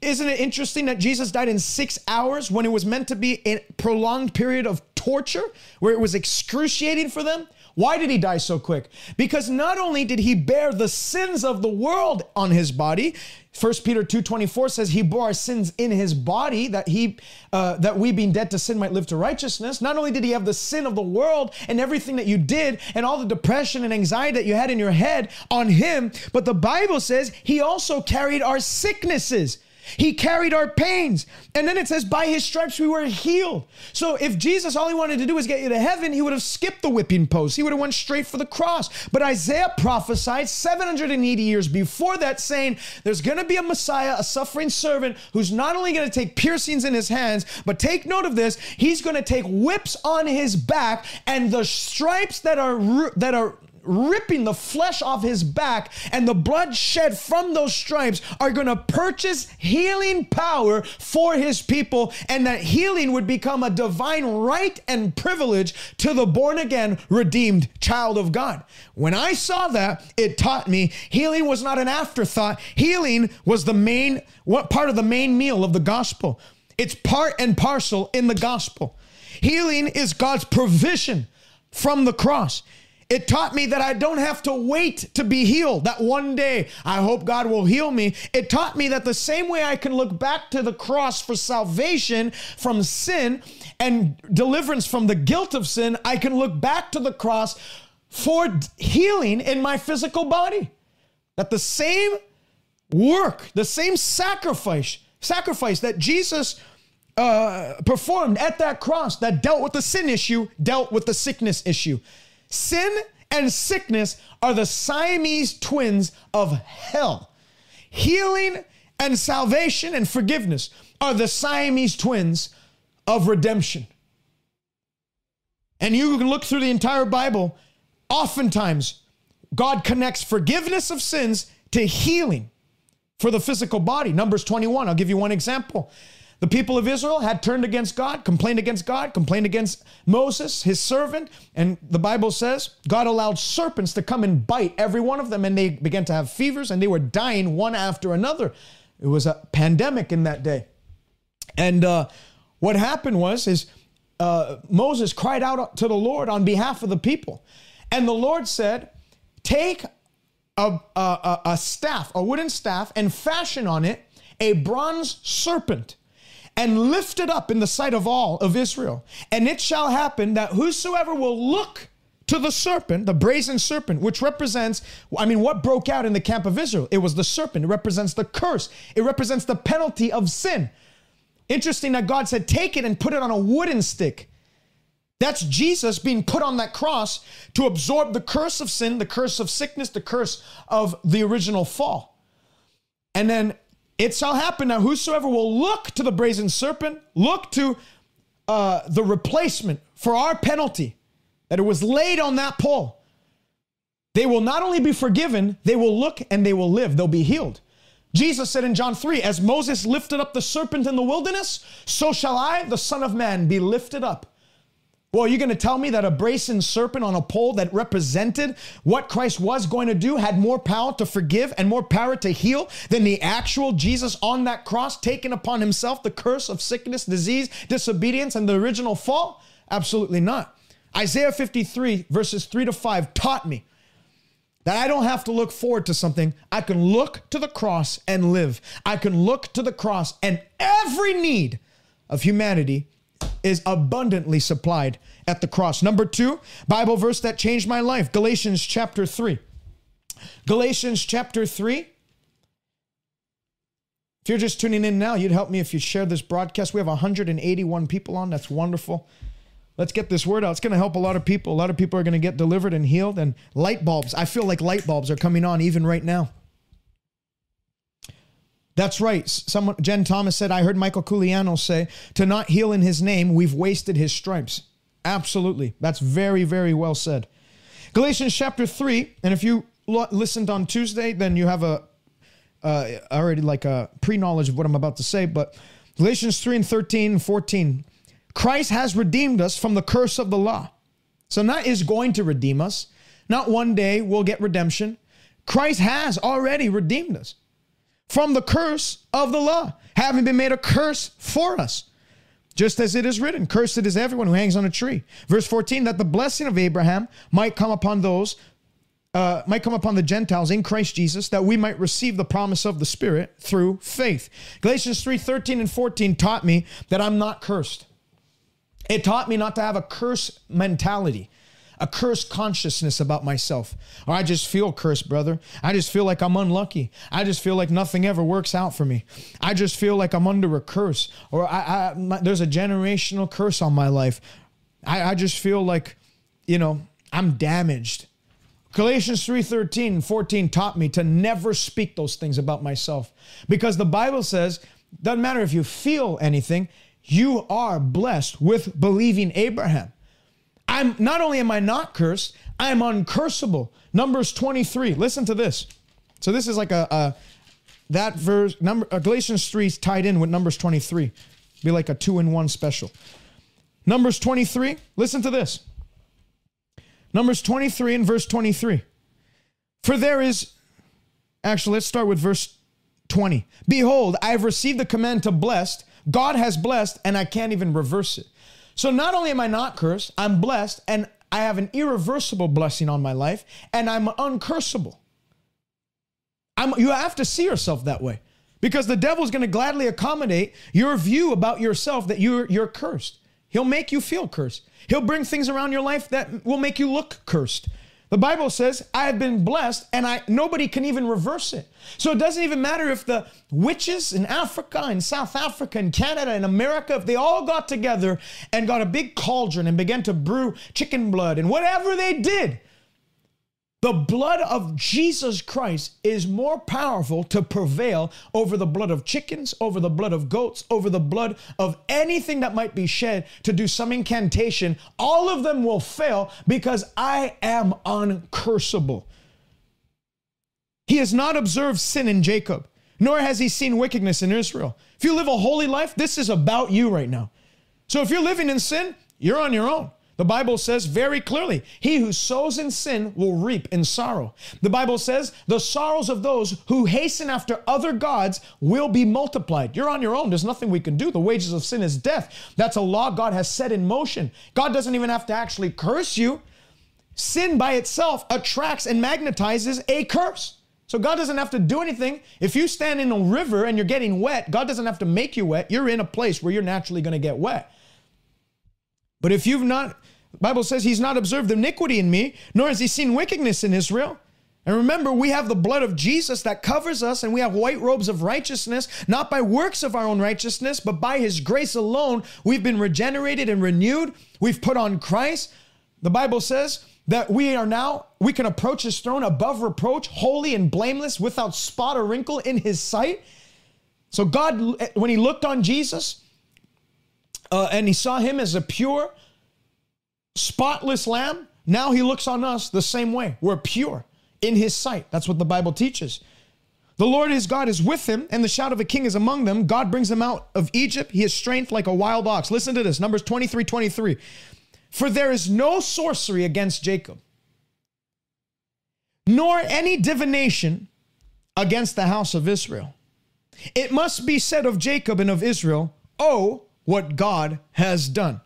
Isn't it interesting that Jesus died in six hours when it was meant to be a prolonged period of torture where it was excruciating for them? Why did he die so quick? Because not only did he bear the sins of the world on his body, 1 Peter 2:24 says he bore our sins in his body that he uh, that we being dead to sin might live to righteousness. Not only did he have the sin of the world and everything that you did and all the depression and anxiety that you had in your head on him, but the Bible says he also carried our sicknesses. He carried our pains. And then it says, by his stripes we were healed. So if Jesus, all he wanted to do was get you to heaven, he would have skipped the whipping post. He would have went straight for the cross. But Isaiah prophesied 780 years before that, saying, there's going to be a Messiah, a suffering servant, who's not only going to take piercings in his hands, but take note of this, he's going to take whips on his back and the stripes that are, that are ripping the flesh off his back, and the blood shed from those stripes are going to purchase healing power for his people, and that healing would become a divine right and privilege to the born again, redeemed child of God. When I saw that, it taught me healing was not an afterthought, healing was the main, what part of the main meal of the gospel. It's part and parcel in the gospel. Healing is God's provision from the cross. It taught me that I don't have to wait to be healed. That one day I hope God will heal me. It taught me that the same way I can look back to the cross for salvation from sin and deliverance from the guilt of sin, I can look back to the cross for healing in my physical body. That the same work, the same sacrifice, sacrifice that Jesus uh, performed at that cross that dealt with the sin issue, dealt with the sickness issue. Sin and sickness are the Siamese twins of hell. Healing and salvation and forgiveness are the Siamese twins of redemption. And you can look through the entire Bible, oftentimes, God connects forgiveness of sins to healing for the physical body. Numbers 21, I'll give you one example. The people of Israel had turned against God, complained against God, complained against Moses, his servant. And the Bible says God allowed serpents to come and bite every one of them, and they began to have fevers and they were dying one after another. It was a pandemic in that day. And uh, what happened was, is uh, Moses cried out to the Lord on behalf of the people. And the Lord said, Take a, a, a staff, a wooden staff, and fashion on it a bronze serpent and lift it up in the sight of all of Israel. And it shall happen that whosoever will look to the serpent, the brazen serpent, which represents, I mean, what broke out in the camp of Israel? It was the serpent. It represents the curse, it represents the penalty of sin. Interesting that God said, take it and put it on a wooden stick. That's Jesus being put on that cross to absorb the curse of sin, the curse of sickness, the curse of the original fall. And then it shall happen now, whosoever will look to the brazen serpent, look to uh, the replacement for our penalty that it was laid on that pole, they will not only be forgiven, they will look and they will live. They'll be healed. Jesus said in John 3, as Moses lifted up the serpent in the wilderness, so shall I, the Son of Man, be lifted up. Well, you're going to tell me that a brazen serpent on a pole that represented what Christ was going to do had more power to forgive and more power to heal than the actual Jesus on that cross, taking upon himself the curse of sickness, disease, disobedience, and the original fall? Absolutely not. Isaiah 53, verses 3 to 5, taught me that I don't have to look forward to something. I can look to the cross and live. I can look to the cross, and every need of humanity is abundantly supplied at the cross. Number two, Bible verse that changed my life Galatians chapter 3. Galatians chapter 3. If you're just tuning in now, you'd help me if you share this broadcast. We have 181 people on. That's wonderful. Let's get this word out. It's going to help a lot of people. A lot of people are going to get delivered and healed. And light bulbs, I feel like light bulbs are coming on even right now. That's right. Someone, Jen Thomas said, I heard Michael Culiano say, to not heal in his name, we've wasted his stripes. Absolutely. That's very, very well said. Galatians chapter 3, and if you listened on Tuesday, then you have a uh, already like a pre knowledge of what I'm about to say. But Galatians 3 and 13 and 14, Christ has redeemed us from the curse of the law. So, not is going to redeem us, not one day we'll get redemption. Christ has already redeemed us from the curse of the law, having been made a curse for us. Just as it is written, cursed is everyone who hangs on a tree. Verse 14, that the blessing of Abraham might come upon those, uh, might come upon the Gentiles in Christ Jesus, that we might receive the promise of the Spirit through faith. Galatians 3 13 and 14 taught me that I'm not cursed. It taught me not to have a curse mentality a cursed consciousness about myself. Or I just feel cursed, brother. I just feel like I'm unlucky. I just feel like nothing ever works out for me. I just feel like I'm under a curse. Or I, I my, there's a generational curse on my life. I, I just feel like, you know, I'm damaged. Galatians 3:13 and 14 taught me to never speak those things about myself because the Bible says doesn't matter if you feel anything, you are blessed with believing Abraham. I'm not only am I not cursed, I'm uncursable. Numbers 23. Listen to this. So this is like a, a that verse number uh, Galatians 3 is tied in with Numbers 23. Be like a two in one special. Numbers 23. Listen to this. Numbers 23 and verse 23. For there is actually let's start with verse 20. Behold, I have received the command to bless. God has blessed, and I can't even reverse it. So not only am I not cursed, I'm blessed and I have an irreversible blessing on my life and I'm uncursable. I'm, you have to see yourself that way because the devil's going to gladly accommodate your view about yourself that you're, you're cursed. He'll make you feel cursed. He'll bring things around your life that will make you look cursed. The Bible says, I have been blessed and I nobody can even reverse it. So it doesn't even matter if the witches in Africa and South Africa and Canada and America, if they all got together and got a big cauldron and began to brew chicken blood and whatever they did, the blood of Jesus Christ is more powerful to prevail over the blood of chickens, over the blood of goats, over the blood of anything that might be shed to do some incantation. All of them will fail because I am uncursable. He has not observed sin in Jacob, nor has he seen wickedness in Israel. If you live a holy life, this is about you right now. So if you're living in sin, you're on your own. The Bible says very clearly, he who sows in sin will reap in sorrow. The Bible says the sorrows of those who hasten after other gods will be multiplied. You're on your own. There's nothing we can do. The wages of sin is death. That's a law God has set in motion. God doesn't even have to actually curse you. Sin by itself attracts and magnetizes a curse. So God doesn't have to do anything. If you stand in a river and you're getting wet, God doesn't have to make you wet. You're in a place where you're naturally going to get wet. But if you've not Bible says he's not observed iniquity in me, nor has he seen wickedness in Israel. And remember, we have the blood of Jesus that covers us, and we have white robes of righteousness, not by works of our own righteousness, but by his grace alone. We've been regenerated and renewed. We've put on Christ. The Bible says that we are now, we can approach his throne above reproach, holy and blameless, without spot or wrinkle in his sight. So God, when he looked on Jesus uh, and he saw him as a pure, spotless lamb, now he looks on us the same way. We're pure in his sight. That's what the Bible teaches. The Lord his God is with him, and the shout of a king is among them. God brings them out of Egypt. He has strength like a wild ox. Listen to this Numbers 23 23. For there is no sorcery against Jacob, nor any divination against the house of Israel. It must be said of Jacob and of Israel, Oh, what God has done.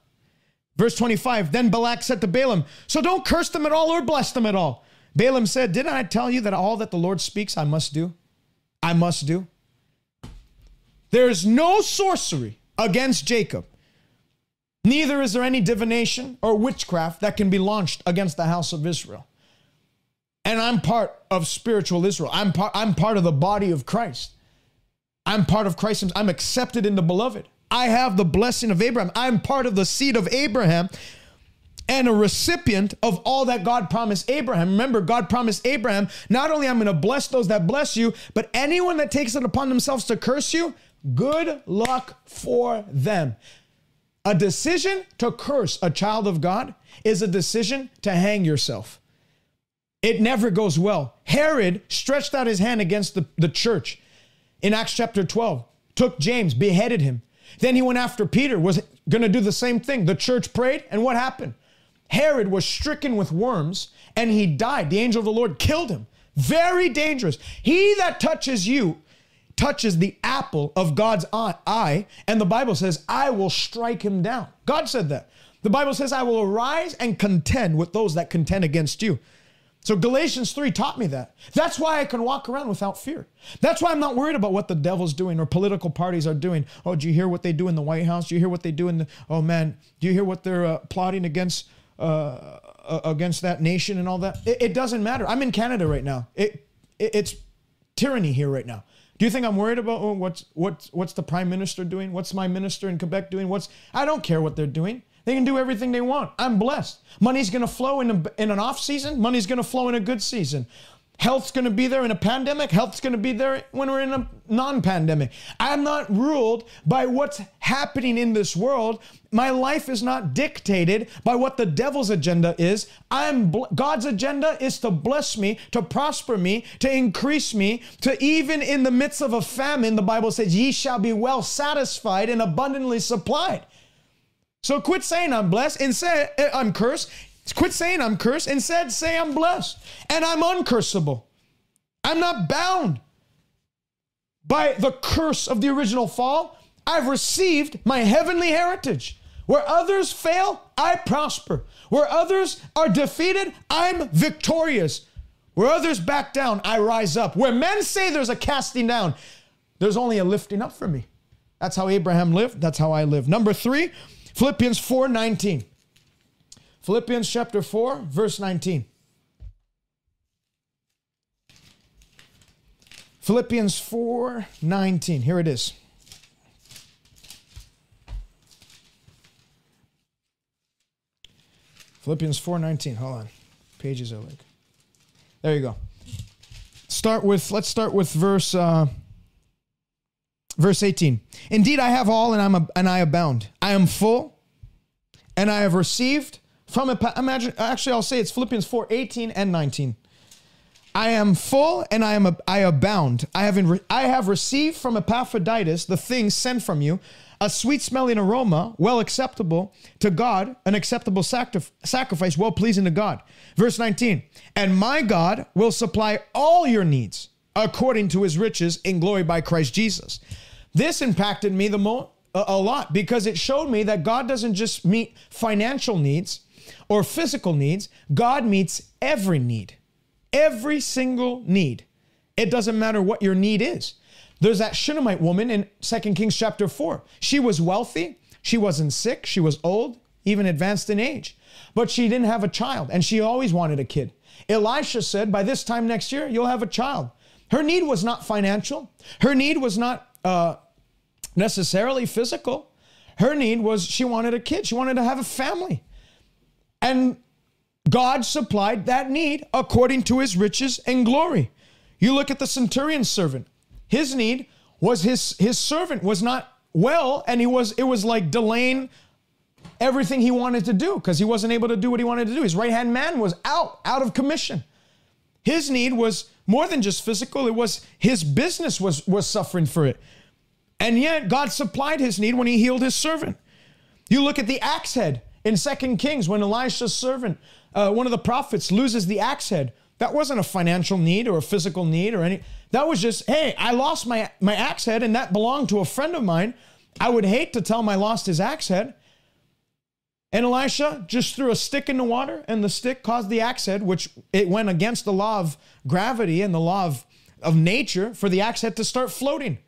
Verse 25 Then Balak said to Balaam, So don't curse them at all or bless them at all. Balaam said, Didn't I tell you that all that the Lord speaks I must do? I must do. There is no sorcery against Jacob. Neither is there any divination or witchcraft that can be launched against the house of Israel. And I'm part of spiritual Israel. I'm part, I'm part of the body of Christ. I'm part of Christ. I'm accepted in the beloved. I have the blessing of Abraham. I'm part of the seed of Abraham and a recipient of all that God promised Abraham. Remember, God promised Abraham, not only I'm going to bless those that bless you, but anyone that takes it upon themselves to curse you, good luck for them. A decision to curse a child of God is a decision to hang yourself. It never goes well. Herod stretched out his hand against the, the church in Acts chapter 12, took James, beheaded him. Then he went after Peter, was going to do the same thing. The church prayed, and what happened? Herod was stricken with worms and he died. The angel of the Lord killed him. Very dangerous. He that touches you touches the apple of God's eye, and the Bible says, I will strike him down. God said that. The Bible says, I will arise and contend with those that contend against you. So Galatians 3 taught me that. That's why I can walk around without fear. That's why I'm not worried about what the devil's doing or political parties are doing. Oh, do you hear what they do in the White House? Do you hear what they do in the, oh man, do you hear what they're uh, plotting against uh, against that nation and all that. It, it, doesn't matter. I'm in Canada right now. It, it, it's tyranny here right now. Do you think I'm worried about oh, what's what's what's the prime minister doing? What's my minister in Quebec doing? What's I don't care what they're doing. They can do everything they want. I'm blessed. Money's going to flow in a, in an off season. Money's going to flow in a good season. Health's going to be there in a pandemic. Health's going to be there when we're in a non pandemic. I'm not ruled by what's happening in this world. My life is not dictated by what the devil's agenda is. I'm God's agenda is to bless me, to prosper me, to increase me, to even in the midst of a famine, the Bible says, ye shall be well satisfied and abundantly supplied. So quit saying I'm blessed and say eh, I'm cursed Quit saying I'm cursed. Instead, say I'm blessed and I'm uncursable. I'm not bound by the curse of the original fall. I've received my heavenly heritage. Where others fail, I prosper. Where others are defeated, I'm victorious. Where others back down, I rise up. Where men say there's a casting down, there's only a lifting up for me. That's how Abraham lived. That's how I live. Number three, Philippians 4 19. Philippians chapter 4, verse 19. Philippians 4 19. Here it is. Philippians 4 19. Hold on. Pages are like. There you go. Start with, let's start with verse. Uh, verse 18 indeed i have all and i'm a, and i abound i am full and i have received from a, imagine, actually, I'll say it's Philippians 4 18 and 19. I am full and I am a, I abound. I have, in, I have received from Epaphroditus the things sent from you, a sweet smelling aroma, well acceptable to God, an acceptable sacrif- sacrifice, well pleasing to God. Verse 19, and my God will supply all your needs according to his riches in glory by Christ Jesus. This impacted me the mo- a, lot because it showed me that God doesn't just meet financial needs, or physical needs, God meets every need. Every single need. It doesn't matter what your need is. There's that Shunammite woman in 2 Kings chapter 4. She was wealthy, she wasn't sick, she was old, even advanced in age, but she didn't have a child and she always wanted a kid. Elisha said, By this time next year, you'll have a child. Her need was not financial, her need was not uh, necessarily physical. Her need was she wanted a kid, she wanted to have a family. And God supplied that need according to his riches and glory. You look at the centurion's servant. His need was his his servant was not well and he was it was like delaying everything he wanted to do because he wasn't able to do what he wanted to do. His right-hand man was out, out of commission. His need was more than just physical, it was his business was was suffering for it. And yet God supplied his need when he healed his servant. You look at the axe head in Second Kings when Elisha's servant, uh, one of the prophets, loses the axe head. That wasn't a financial need or a physical need or any. That was just, hey, I lost my my axe head and that belonged to a friend of mine. I would hate to tell him I lost his axe head. And Elisha just threw a stick in the water, and the stick caused the axe head, which it went against the law of gravity and the law of, of nature for the axe head to start floating.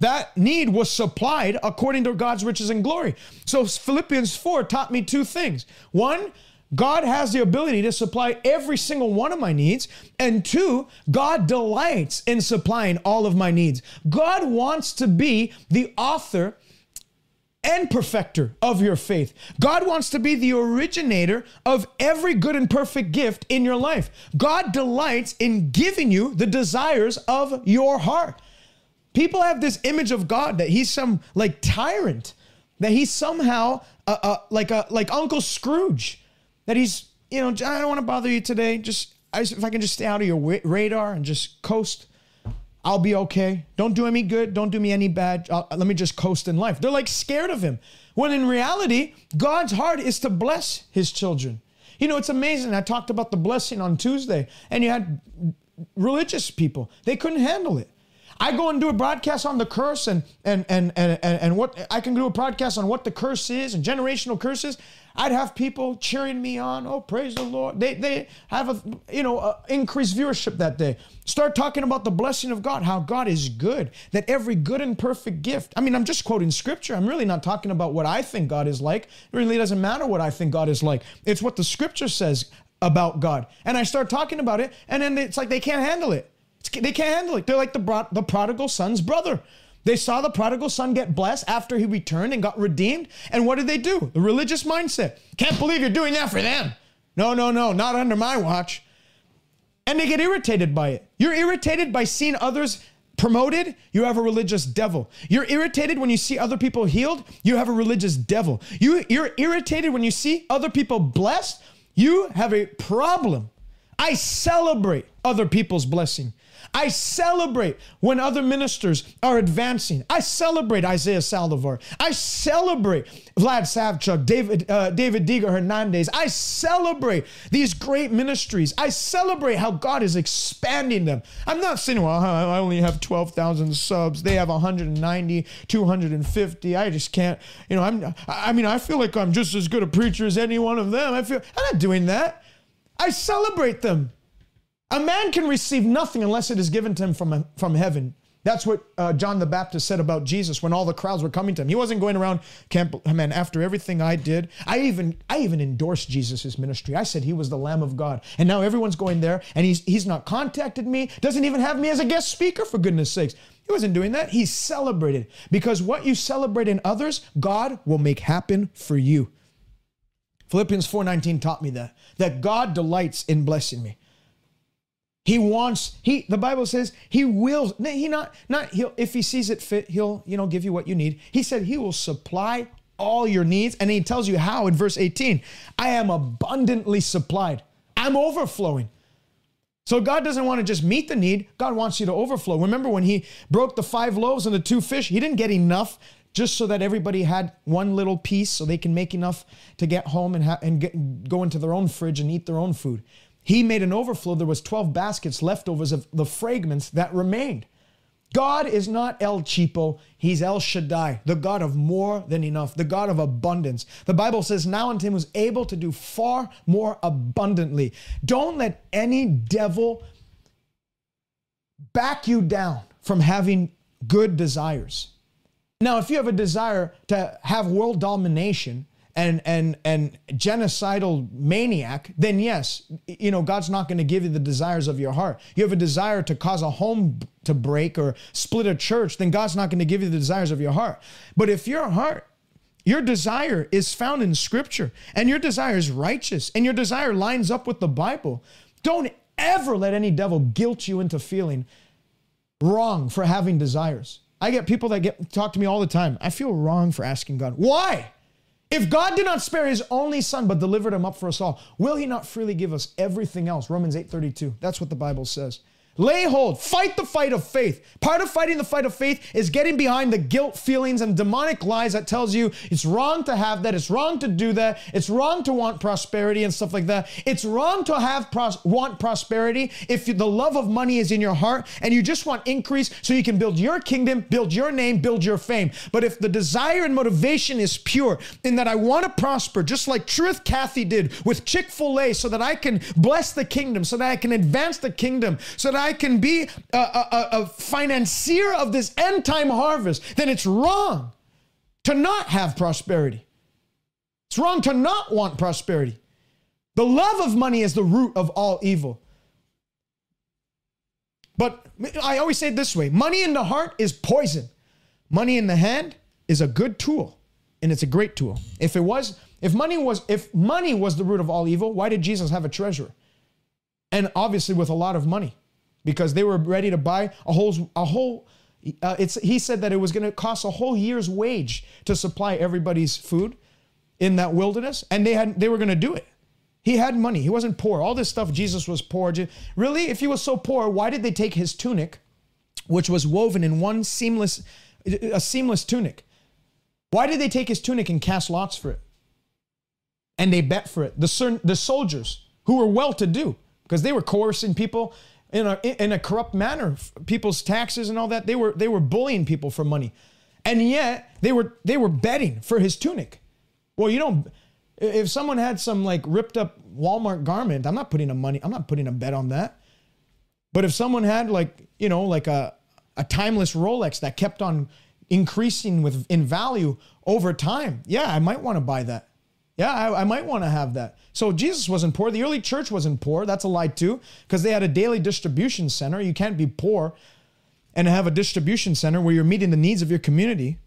That need was supplied according to God's riches and glory. So Philippians 4 taught me two things. One, God has the ability to supply every single one of my needs. And two, God delights in supplying all of my needs. God wants to be the author and perfecter of your faith. God wants to be the originator of every good and perfect gift in your life. God delights in giving you the desires of your heart. People have this image of God that he's some like tyrant, that he's somehow uh, uh, like a like Uncle Scrooge, that he's you know I don't want to bother you today. Just I, if I can just stay out of your radar and just coast I'll be okay. Don't do me good. Don't do me any bad. I'll, let me just coast in life. They're like scared of him. When in reality, God's heart is to bless his children. You know, it's amazing. I talked about the blessing on Tuesday, and you had religious people. They couldn't handle it. I go and do a broadcast on the curse and and and and and, what I can do a broadcast on what the curse is and generational curses. I'd have people cheering me on. Oh, praise the Lord. They they have a you know a increased viewership that day. Start talking about the blessing of God, how God is good, that every good and perfect gift. I mean, I'm just quoting scripture. I'm really not talking about what I think God is like. It really doesn't matter what I think God is like. It's what the scripture says about God. And I start talking about it, and then it's like they can't handle it. They can't handle it. They're like the, the prodigal son's brother. They saw the prodigal son get blessed after he returned and got redeemed. And what did they do? The religious mindset. Can't believe you're doing that for them. No, no, no, not under my watch. And they get irritated by it. You're irritated by seeing others promoted, you have a religious devil. You're irritated when you see other people healed, you have a religious devil. You, you're irritated when you see other people blessed, you have a problem. I celebrate other people's blessing. I celebrate when other ministers are advancing. I celebrate Isaiah Saldivar. I celebrate Vlad Savchuk, David, uh, David Diga Hernandez. I celebrate these great ministries. I celebrate how God is expanding them. I'm not saying, well, I only have 12,000 subs. They have 190, 250. I just can't, you know, I'm, I mean, I feel like I'm just as good a preacher as any one of them. I feel, I'm not doing that. I celebrate them. A man can receive nothing unless it is given to him from, from heaven. That's what uh, John the Baptist said about Jesus when all the crowds were coming to him. He wasn't going around, camp, man, after everything I did. I even, I even endorsed Jesus' ministry. I said he was the Lamb of God. And now everyone's going there and he's, he's not contacted me, doesn't even have me as a guest speaker, for goodness sakes. He wasn't doing that. He celebrated because what you celebrate in others, God will make happen for you. Philippians 4:19 taught me that that God delights in blessing me. He wants, he, the Bible says he will, he not, not, he'll, if he sees it fit, he'll, you know, give you what you need. He said he will supply all your needs. And he tells you how in verse 18 I am abundantly supplied, I'm overflowing. So God doesn't want to just meet the need, God wants you to overflow. Remember when he broke the five loaves and the two fish, he didn't get enough just so that everybody had one little piece so they can make enough to get home and, ha- and get, go into their own fridge and eat their own food. He made an overflow. There was 12 baskets leftovers of the fragments that remained. God is not El Cheapo. He's El Shaddai, the God of more than enough, the God of abundance. The Bible says, Now unto him was able to do far more abundantly. Don't let any devil back you down from having good desires. Now, if you have a desire to have world domination, and and and genocidal maniac, then yes, you know God's not going to give you the desires of your heart. You have a desire to cause a home to break or split a church, then God's not going to give you the desires of your heart. But if your heart your desire is found in scripture and your desire is righteous and your desire lines up with the Bible, don't ever let any devil guilt you into feeling wrong for having desires. I get people that get talk to me all the time. I feel wrong for asking God. Why? If God did not spare his only son but delivered him up for us all, will he not freely give us everything else? Romans 8:32. That's what the Bible says. Lay hold, fight the fight of faith. Part of fighting the fight of faith is getting behind the guilt feelings and demonic lies that tells you it's wrong to have that, it's wrong to do that, it's wrong to want prosperity and stuff like that. It's wrong to have pros- want prosperity if you, the love of money is in your heart and you just want increase so you can build your kingdom, build your name, build your fame. But if the desire and motivation is pure in that I want to prosper, just like Truett Cathy did with Chick-fil-A so that I can bless the kingdom, so that I can advance the kingdom, so that can be a, a, a financier of this end time harvest, then it's wrong to not have prosperity. It's wrong to not want prosperity. The love of money is the root of all evil. But I always say it this way money in the heart is poison, money in the hand is a good tool, and it's a great tool. If it was, if money was, if money was the root of all evil, why did Jesus have a treasurer? And obviously with a lot of money because they were ready to buy a whole a whole uh, it's he said that it was going to cost a whole year's wage to supply everybody's food in that wilderness and they had they were going to do it. He had money. He wasn't poor. All this stuff jesus was poor. Really if he was so poor why did they take his tunic which was woven in one seamless a seamless tunic? Why did they take his tunic and cast lots for it? And they bet for it. The, the soldiers who were well to do because they were coercing people in a, in a corrupt manner. People's taxes and all that, they were, they were bullying people for money. And yet they were, they were betting for his tunic. Well, you know, if someone had some like ripped up Walmart garment, I'm not putting a money, I'm not putting a bet on that. But if someone had like, you know, like a, a timeless Rolex that kept on increasing with in value over time, yeah, I might want to buy that. Yeah, I, I might want to have that. So Jesus wasn't poor. The early church wasn't poor. That's a lie too, because they had a daily distribution center. You can't be poor and have a distribution center where you're meeting the needs of your community.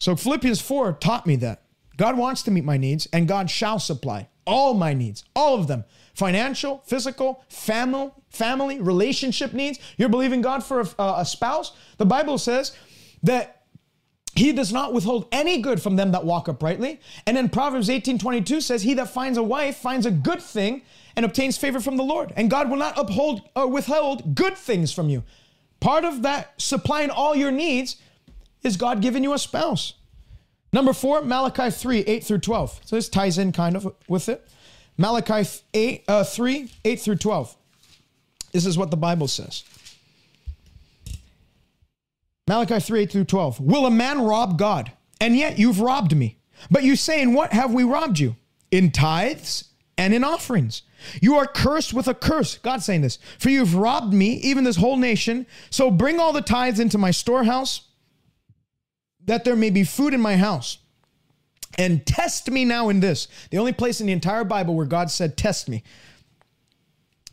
So Philippians 4 taught me that. God wants to meet my needs, and God shall supply all my needs, all of them financial, physical, family, family, relationship needs. You're believing God for a, a spouse. The Bible says that he does not withhold any good from them that walk uprightly. And then Proverbs 18 22 says, He that finds a wife finds a good thing and obtains favor from the Lord. And God will not uphold or withhold good things from you. Part of that supplying all your needs is God giving you a spouse. Number four, Malachi 3 8 through 12. So this ties in kind of with it. Malachi 8, uh, 3 8 through 12. This is what the Bible says. Malachi 3 8 through 12. Will a man rob God? And yet you've robbed me. But you say, In what have we robbed you? In tithes and in offerings. You are cursed with a curse. God's saying this. For you've robbed me, even this whole nation. So bring all the tithes into my storehouse, that there may be food in my house. And test me now in this. The only place in the entire Bible where God said, Test me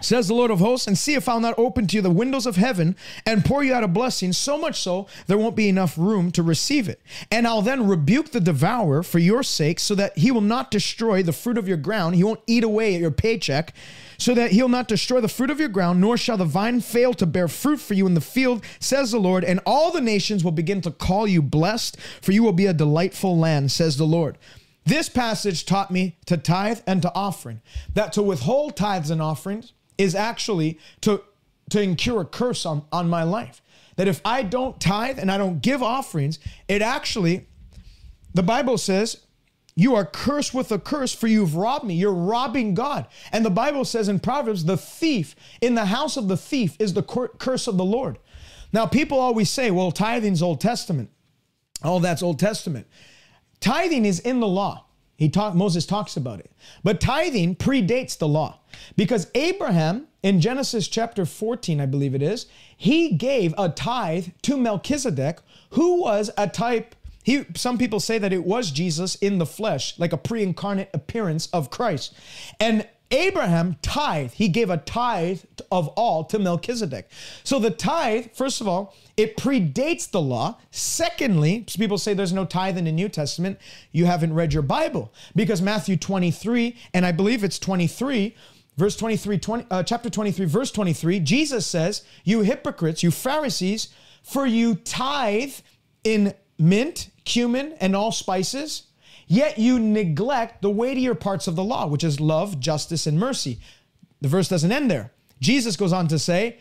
says the Lord of hosts, and see if I'll not open to you the windows of heaven and pour you out a blessing, so much so there won't be enough room to receive it. And I'll then rebuke the devourer for your sake, so that he will not destroy the fruit of your ground. He won't eat away at your paycheck, so that he'll not destroy the fruit of your ground, nor shall the vine fail to bear fruit for you in the field, says the Lord. And all the nations will begin to call you blessed, for you will be a delightful land, says the Lord. This passage taught me to tithe and to offering, that to withhold tithes and offerings is actually to, to incur a curse on, on my life. That if I don't tithe and I don't give offerings, it actually, the Bible says, you are cursed with a curse for you've robbed me. You're robbing God. And the Bible says in Proverbs, the thief in the house of the thief is the curse of the Lord. Now, people always say, well, tithing's Old Testament. Oh, that's Old Testament. Tithing is in the law. He talk, Moses talks about it. But tithing predates the law because Abraham in Genesis chapter 14, I believe it is, he gave a tithe to Melchizedek, who was a type. He, some people say that it was Jesus in the flesh, like a pre incarnate appearance of Christ. And Abraham tithe. He gave a tithe of all to Melchizedek. So the tithe, first of all, it predates the law. Secondly, people say there's no tithe in the New Testament. You haven't read your Bible because Matthew 23, and I believe it's 23, verse 23, 20, uh, chapter 23, verse 23, Jesus says, You hypocrites, you Pharisees, for you tithe in mint, cumin, and all spices Yet you neglect the weightier parts of the law, which is love, justice, and mercy. The verse doesn't end there. Jesus goes on to say,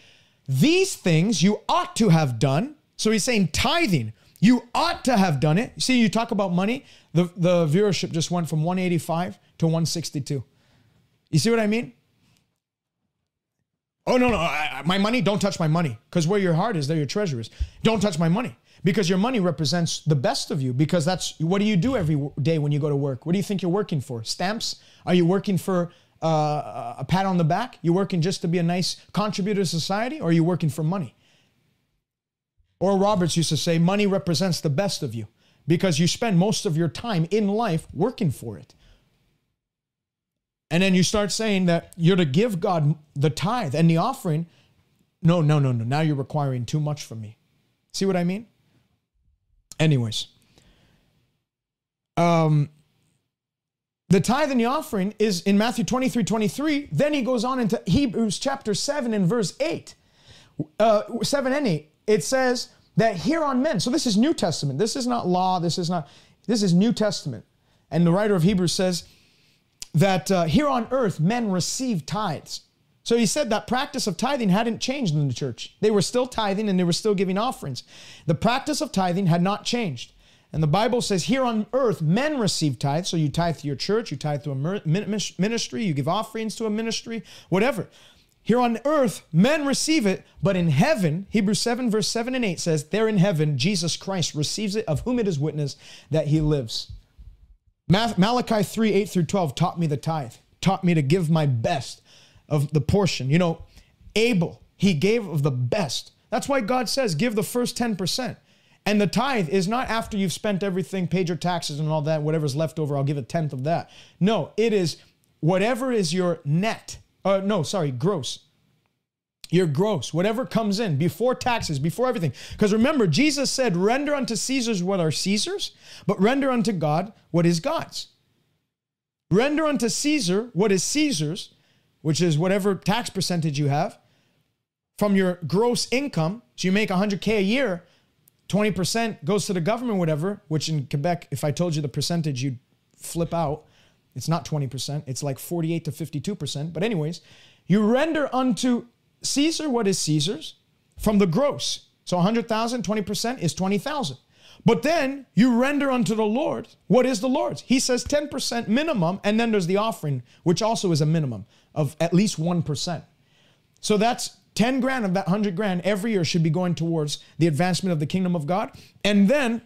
These things you ought to have done. So he's saying tithing. You ought to have done it. See, you talk about money, the, the viewership just went from 185 to 162. You see what I mean? Oh, no, no, I, my money, don't touch my money. Because where your heart is, there your treasure is. Don't touch my money because your money represents the best of you because that's what do you do every day when you go to work? What do you think you're working for? Stamps? Are you working for uh, a pat on the back? You working just to be a nice contributor to society or are you working for money? Oral Roberts used to say money represents the best of you because you spend most of your time in life working for it and then you start saying that you're to give god the tithe and the offering no no no no now you're requiring too much from me see what i mean Anyways, um, the tithe and the offering is in Matthew 23 23. Then he goes on into Hebrews chapter 7 and verse 8. Uh, 7 and 8. It says that here on men, so this is New Testament. This is not law. This is not, this is New Testament. And the writer of Hebrews says that uh, here on earth men receive tithes. So he said that practice of tithing hadn't changed in the church. They were still tithing and they were still giving offerings. The practice of tithing had not changed. And the Bible says here on earth, men receive tithes. So you tithe to your church, you tithe to a ministry, you give offerings to a ministry, whatever. Here on earth, men receive it, but in heaven, Hebrews 7, verse 7 and 8 says, There in heaven, Jesus Christ receives it, of whom it is witness that he lives. Malachi 3, 8 through 12 taught me the tithe, taught me to give my best of the portion. You know, Abel, he gave of the best. That's why God says, give the first 10%. And the tithe is not after you've spent everything, paid your taxes and all that, whatever's left over, I'll give a tenth of that. No, it is whatever is your net. Uh, no, sorry, gross. Your gross, whatever comes in before taxes, before everything. Because remember, Jesus said, render unto Caesar's what are Caesar's, but render unto God what is God's. Render unto Caesar what is Caesar's, which is whatever tax percentage you have from your gross income. So you make 100K a year, 20% goes to the government, whatever, which in Quebec, if I told you the percentage, you'd flip out. It's not 20%, it's like 48 to 52%. But, anyways, you render unto Caesar what is Caesar's from the gross. So 100,000, 20% is 20,000. But then you render unto the Lord what is the Lord's. He says 10% minimum, and then there's the offering, which also is a minimum of at least 1%. So that's 10 grand of that 100 grand every year should be going towards the advancement of the kingdom of God. And then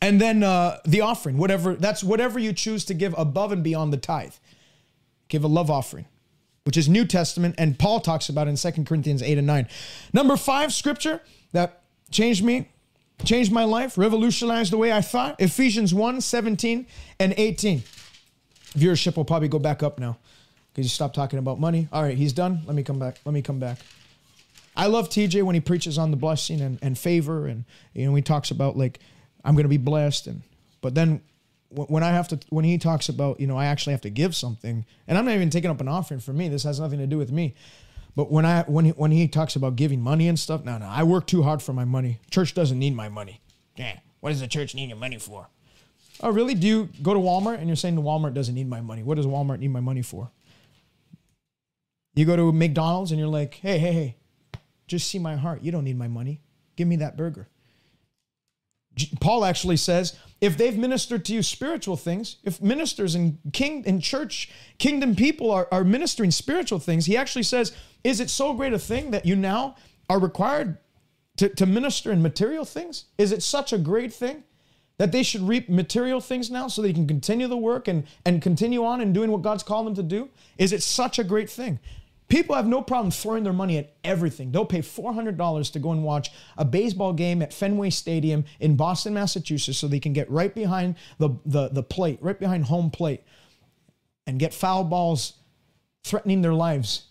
and then uh, the offering, whatever that's whatever you choose to give above and beyond the tithe. Give a love offering, which is New Testament, and Paul talks about in Second Corinthians 8 and 9. Number five scripture that changed me changed my life, revolutionized the way I thought. Ephesians 1 17 and 18. Viewership will probably go back up now because you stopped talking about money. All right, he's done. Let me come back. Let me come back. I love TJ when he preaches on the blessing and, and favor and you know he talks about like I'm going to be blessed and but then when I have to when he talks about you know I actually have to give something and I'm not even taking up an offering for me this has nothing to do with me but when I when he, when he talks about giving money and stuff, no, no, I work too hard for my money. Church doesn't need my money. Yeah, what does the church need your money for? Oh, really? Do you go to Walmart and you're saying the Walmart doesn't need my money? What does Walmart need my money for? You go to McDonald's and you're like, hey, hey, hey, just see my heart. You don't need my money. Give me that burger. Paul actually says, if they've ministered to you spiritual things, if ministers and king and church, kingdom people are, are ministering spiritual things, he actually says, is it so great a thing that you now are required to, to minister in material things? Is it such a great thing that they should reap material things now so they can continue the work and, and continue on in doing what God's called them to do? Is it such a great thing? People have no problem throwing their money at everything. They'll pay $400 to go and watch a baseball game at Fenway Stadium in Boston, Massachusetts, so they can get right behind the, the, the plate, right behind home plate, and get foul balls threatening their lives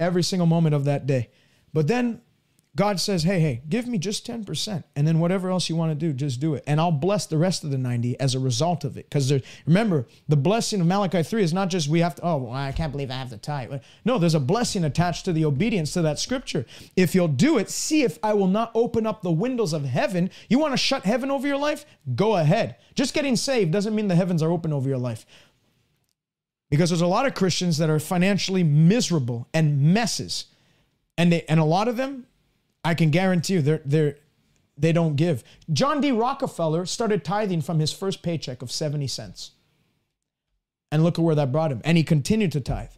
every single moment of that day. But then God says, hey, hey, give me just 10%. And then whatever else you want to do, just do it. And I'll bless the rest of the 90 as a result of it. Because remember, the blessing of Malachi 3 is not just we have to, oh, well, I can't believe I have to tithe. No, there's a blessing attached to the obedience to that scripture. If you'll do it, see if I will not open up the windows of heaven. You want to shut heaven over your life? Go ahead. Just getting saved doesn't mean the heavens are open over your life. Because there's a lot of Christians that are financially miserable and messes. And they and a lot of them I can guarantee you they're they're they don't give. John D. Rockefeller started tithing from his first paycheck of 70 cents. And look at where that brought him. And he continued to tithe.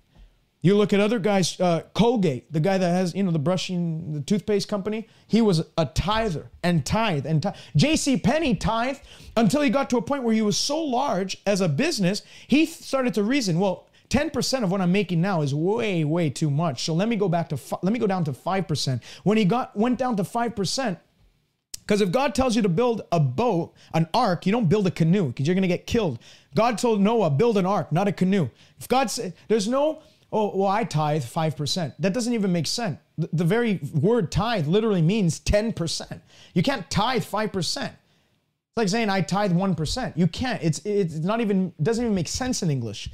You look at other guys, uh, Colgate, the guy that has, you know, the brushing, the toothpaste company, he was a tither and tithe and tithe. J.C. Penney tithe until he got to a point where he was so large as a business, he started to reason, well, 10% of what I'm making now is way, way too much. So let me go back to, let me go down to 5%. When he got, went down to 5%, because if God tells you to build a boat, an ark, you don't build a canoe because you're going to get killed. God told Noah, build an ark, not a canoe. If God said, there's no, oh, well, I tithe 5%. That doesn't even make sense. The, the very word tithe literally means 10%. You can't tithe 5%. It's like saying I tithe 1%. You can't. It's, it's not even, doesn't even make sense in English.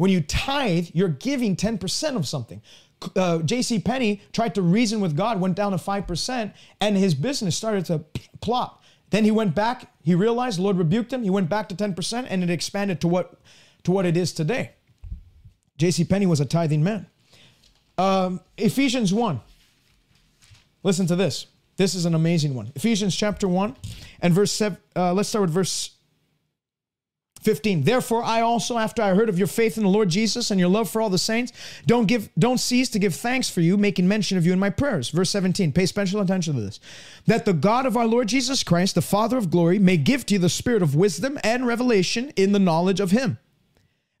When you tithe, you're giving 10% of something. Uh, J.C. Penney tried to reason with God, went down to 5%, and his business started to plop. Then he went back, he realized, Lord rebuked him, he went back to 10%, and it expanded to what, to what it is today. J.C. Penney was a tithing man. Um, Ephesians 1. Listen to this. This is an amazing one. Ephesians chapter 1 and verse 7. Uh, let's start with verse 15 therefore i also after i heard of your faith in the lord jesus and your love for all the saints don't give don't cease to give thanks for you making mention of you in my prayers. Verse 17 pay special attention to this. That the god of our lord jesus christ the father of glory may give to you the spirit of wisdom and revelation in the knowledge of him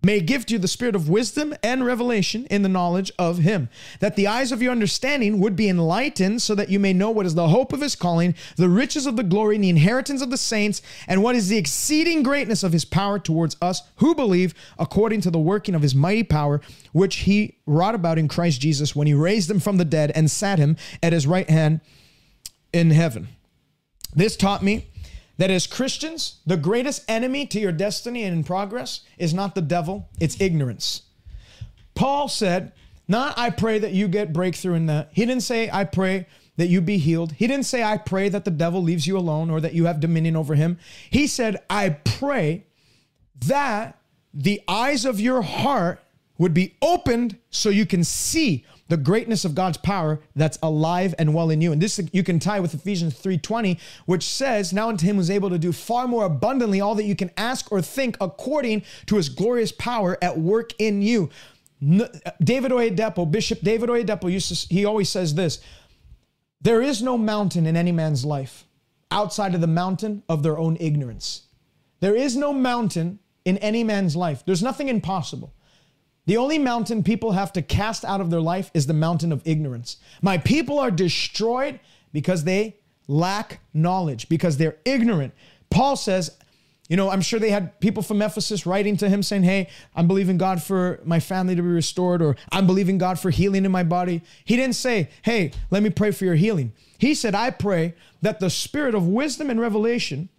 may give to you the spirit of wisdom and revelation in the knowledge of him, that the eyes of your understanding would be enlightened, so that you may know what is the hope of his calling, the riches of the glory and the inheritance of the saints, and what is the exceeding greatness of his power towards us who believe, according to the working of his mighty power, which he wrought about in Christ Jesus when he raised him from the dead and sat him at his right hand in heaven. This taught me that as Christians, the greatest enemy to your destiny and in progress is not the devil, it's ignorance. Paul said, Not I pray that you get breakthrough in that. He didn't say, I pray that you be healed. He didn't say, I pray that the devil leaves you alone or that you have dominion over him. He said, I pray that the eyes of your heart would be opened so you can see the greatness of God's power that's alive and well in you. And this you can tie with Ephesians 3:20, which says, "Now unto him who's able to do far more abundantly all that you can ask or think according to his glorious power at work in you." Uh, David Oyedepo, Bishop David Oyedepo he always says this, there is no mountain in any man's life outside of the mountain of their own ignorance. There is no mountain in any man's life. There's nothing impossible. The only mountain people have to cast out of their life is the mountain of ignorance. My people are destroyed because they lack knowledge, because they're ignorant. Paul says, you know, I'm sure they had people from Ephesus writing to him saying, Hey, I'm believing God for my family to be restored, or I'm believing God for healing in my body. He didn't say, Hey, let me pray for your healing. He said, I pray that the spirit of wisdom and revelation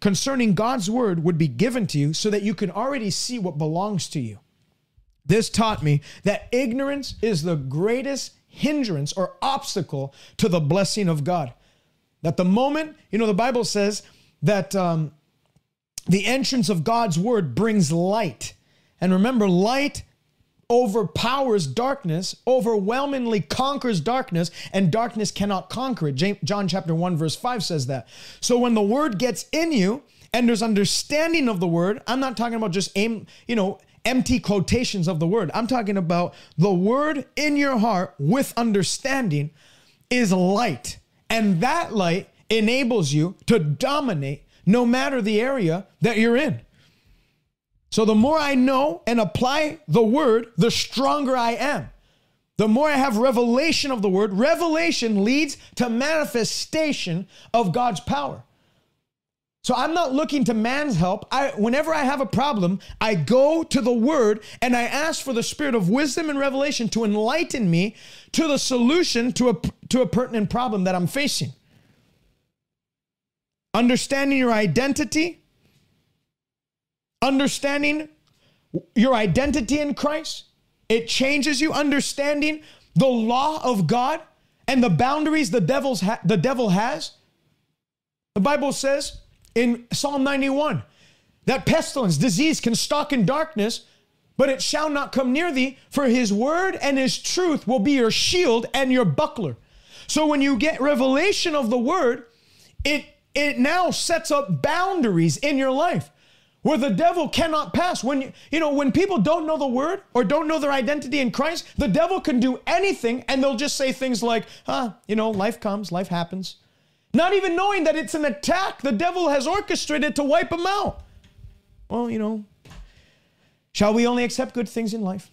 concerning God's word would be given to you so that you can already see what belongs to you. This taught me that ignorance is the greatest hindrance or obstacle to the blessing of God. That the moment, you know, the Bible says that um, the entrance of God's word brings light. And remember, light overpowers darkness, overwhelmingly conquers darkness, and darkness cannot conquer it. John chapter 1, verse 5 says that. So when the word gets in you and there's understanding of the word, I'm not talking about just aim, you know, empty quotations of the word. I'm talking about the word in your heart with understanding is light. And that light enables you to dominate no matter the area that you're in. So the more I know and apply the word, the stronger I am. The more I have revelation of the word, revelation leads to manifestation of God's power. So I'm not looking to man's help. I whenever I have a problem, I go to the word and I ask for the spirit of wisdom and revelation to enlighten me to the solution to a to a pertinent problem that I'm facing. Understanding your identity, understanding your identity in Christ, it changes you understanding the law of God and the boundaries the devil's ha- the devil has. The Bible says in Psalm 91 that pestilence, disease can stalk in darkness, but it shall not come near thee, for his word and his truth will be your shield and your buckler. So when you get revelation of the word, it it now sets up boundaries in your life where the devil cannot pass. When you, you know, when people don't know the word or don't know their identity in Christ, the devil can do anything and they'll just say things like, "Huh, you know, life comes, life happens." Not even knowing that it's an attack the devil has orchestrated to wipe them out. Well, you know, shall we only accept good things in life?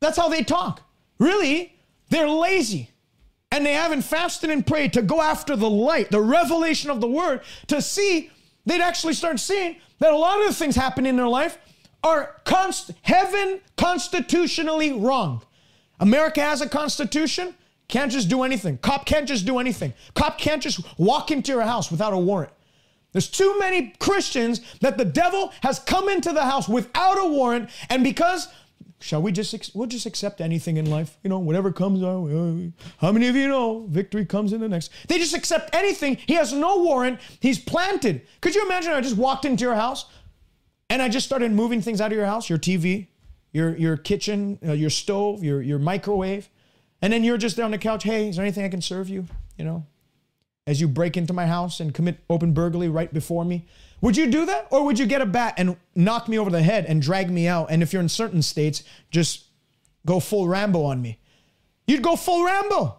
That's how they talk. Really, they're lazy and they haven't fasted and prayed to go after the light, the revelation of the word, to see, they'd actually start seeing that a lot of the things happening in their life are const- heaven constitutionally wrong. America has a constitution, can't just do anything. Cop can't just do anything. Cop can't just walk into your house without a warrant. There's too many Christians that the devil has come into the house without a warrant, and because Shall we just we'll just accept anything in life? You know, whatever comes our way. How many of you know victory comes in the next? They just accept anything. He has no warrant. He's planted. Could you imagine? I just walked into your house, and I just started moving things out of your house, your TV, your your kitchen, uh, your stove, your your microwave, and then you're just there on the couch. Hey, is there anything I can serve you? You know, as you break into my house and commit open burglary right before me. Would you do that? Or would you get a bat and knock me over the head and drag me out? And if you're in certain states, just go full Rambo on me. You'd go full Rambo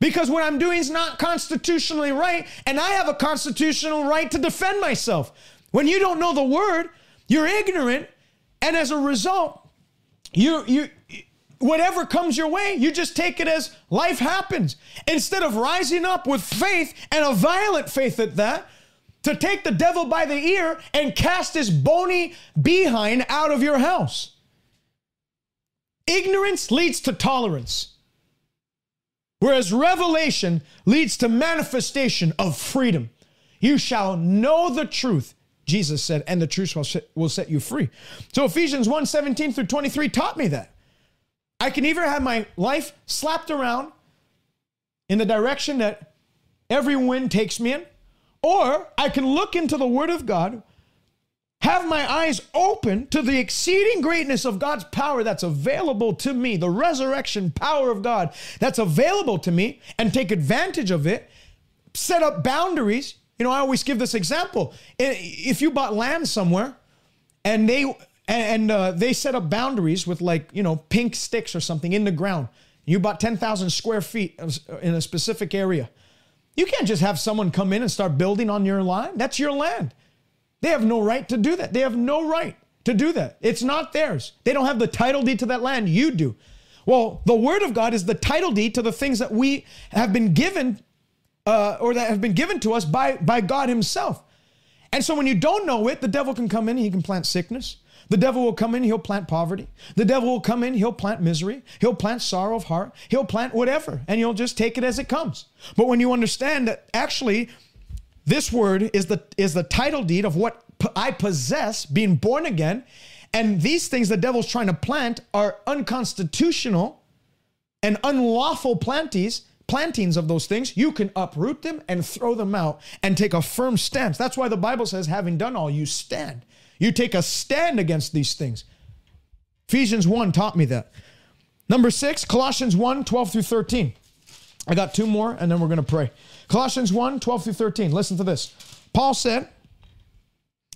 because what I'm doing is not constitutionally right, and I have a constitutional right to defend myself. When you don't know the word, you're ignorant, and as a result, you you whatever comes your way, you just take it as life happens. Instead of rising up with faith and a violent faith at that, to take the devil by the ear and cast his bony behind out of your house. Ignorance leads to tolerance, whereas revelation leads to manifestation of freedom. You shall know the truth, Jesus said, and the truth will set, you free. So Ephesians 1 17 through 23 taught me that. I can either have my life slapped around in the direction that every wind takes me in, or I can look into the Word of God, have my eyes open to the exceeding greatness of God's power that's available to me, the resurrection power of God that's available to me, and take advantage of it, set up boundaries. You know, I always give this example. If you bought land somewhere and they and uh, they set up boundaries with like you know pink sticks or something in the ground. You bought ten thousand square feet in a specific area. You can't just have someone come in and start building on your land. That's your land. They have no right to do that. They have no right to do that. It's not theirs. They don't have the title deed to that land. You do. Well, the word of God is the title deed to the things that we have been given uh, or that have been given to us by, by God Himself. And so when you don't know it, the devil can come in and he can plant sickness. The devil will come in, he'll plant poverty. The devil will come in, he'll plant misery. He'll plant sorrow of heart. He'll plant whatever, and you'll just take it as it comes. But when you understand that actually this word is the is the title deed of what I possess, being born again, and these things the devil's trying to plant are unconstitutional and unlawful planties plantings of those things, you can uproot them and throw them out and take a firm stance. That's why the Bible says, having done all, you stand. You take a stand against these things. Ephesians 1 taught me that. Number six, Colossians 1 12 through 13. I got two more and then we're going to pray. Colossians 1 12 through 13. Listen to this. Paul said,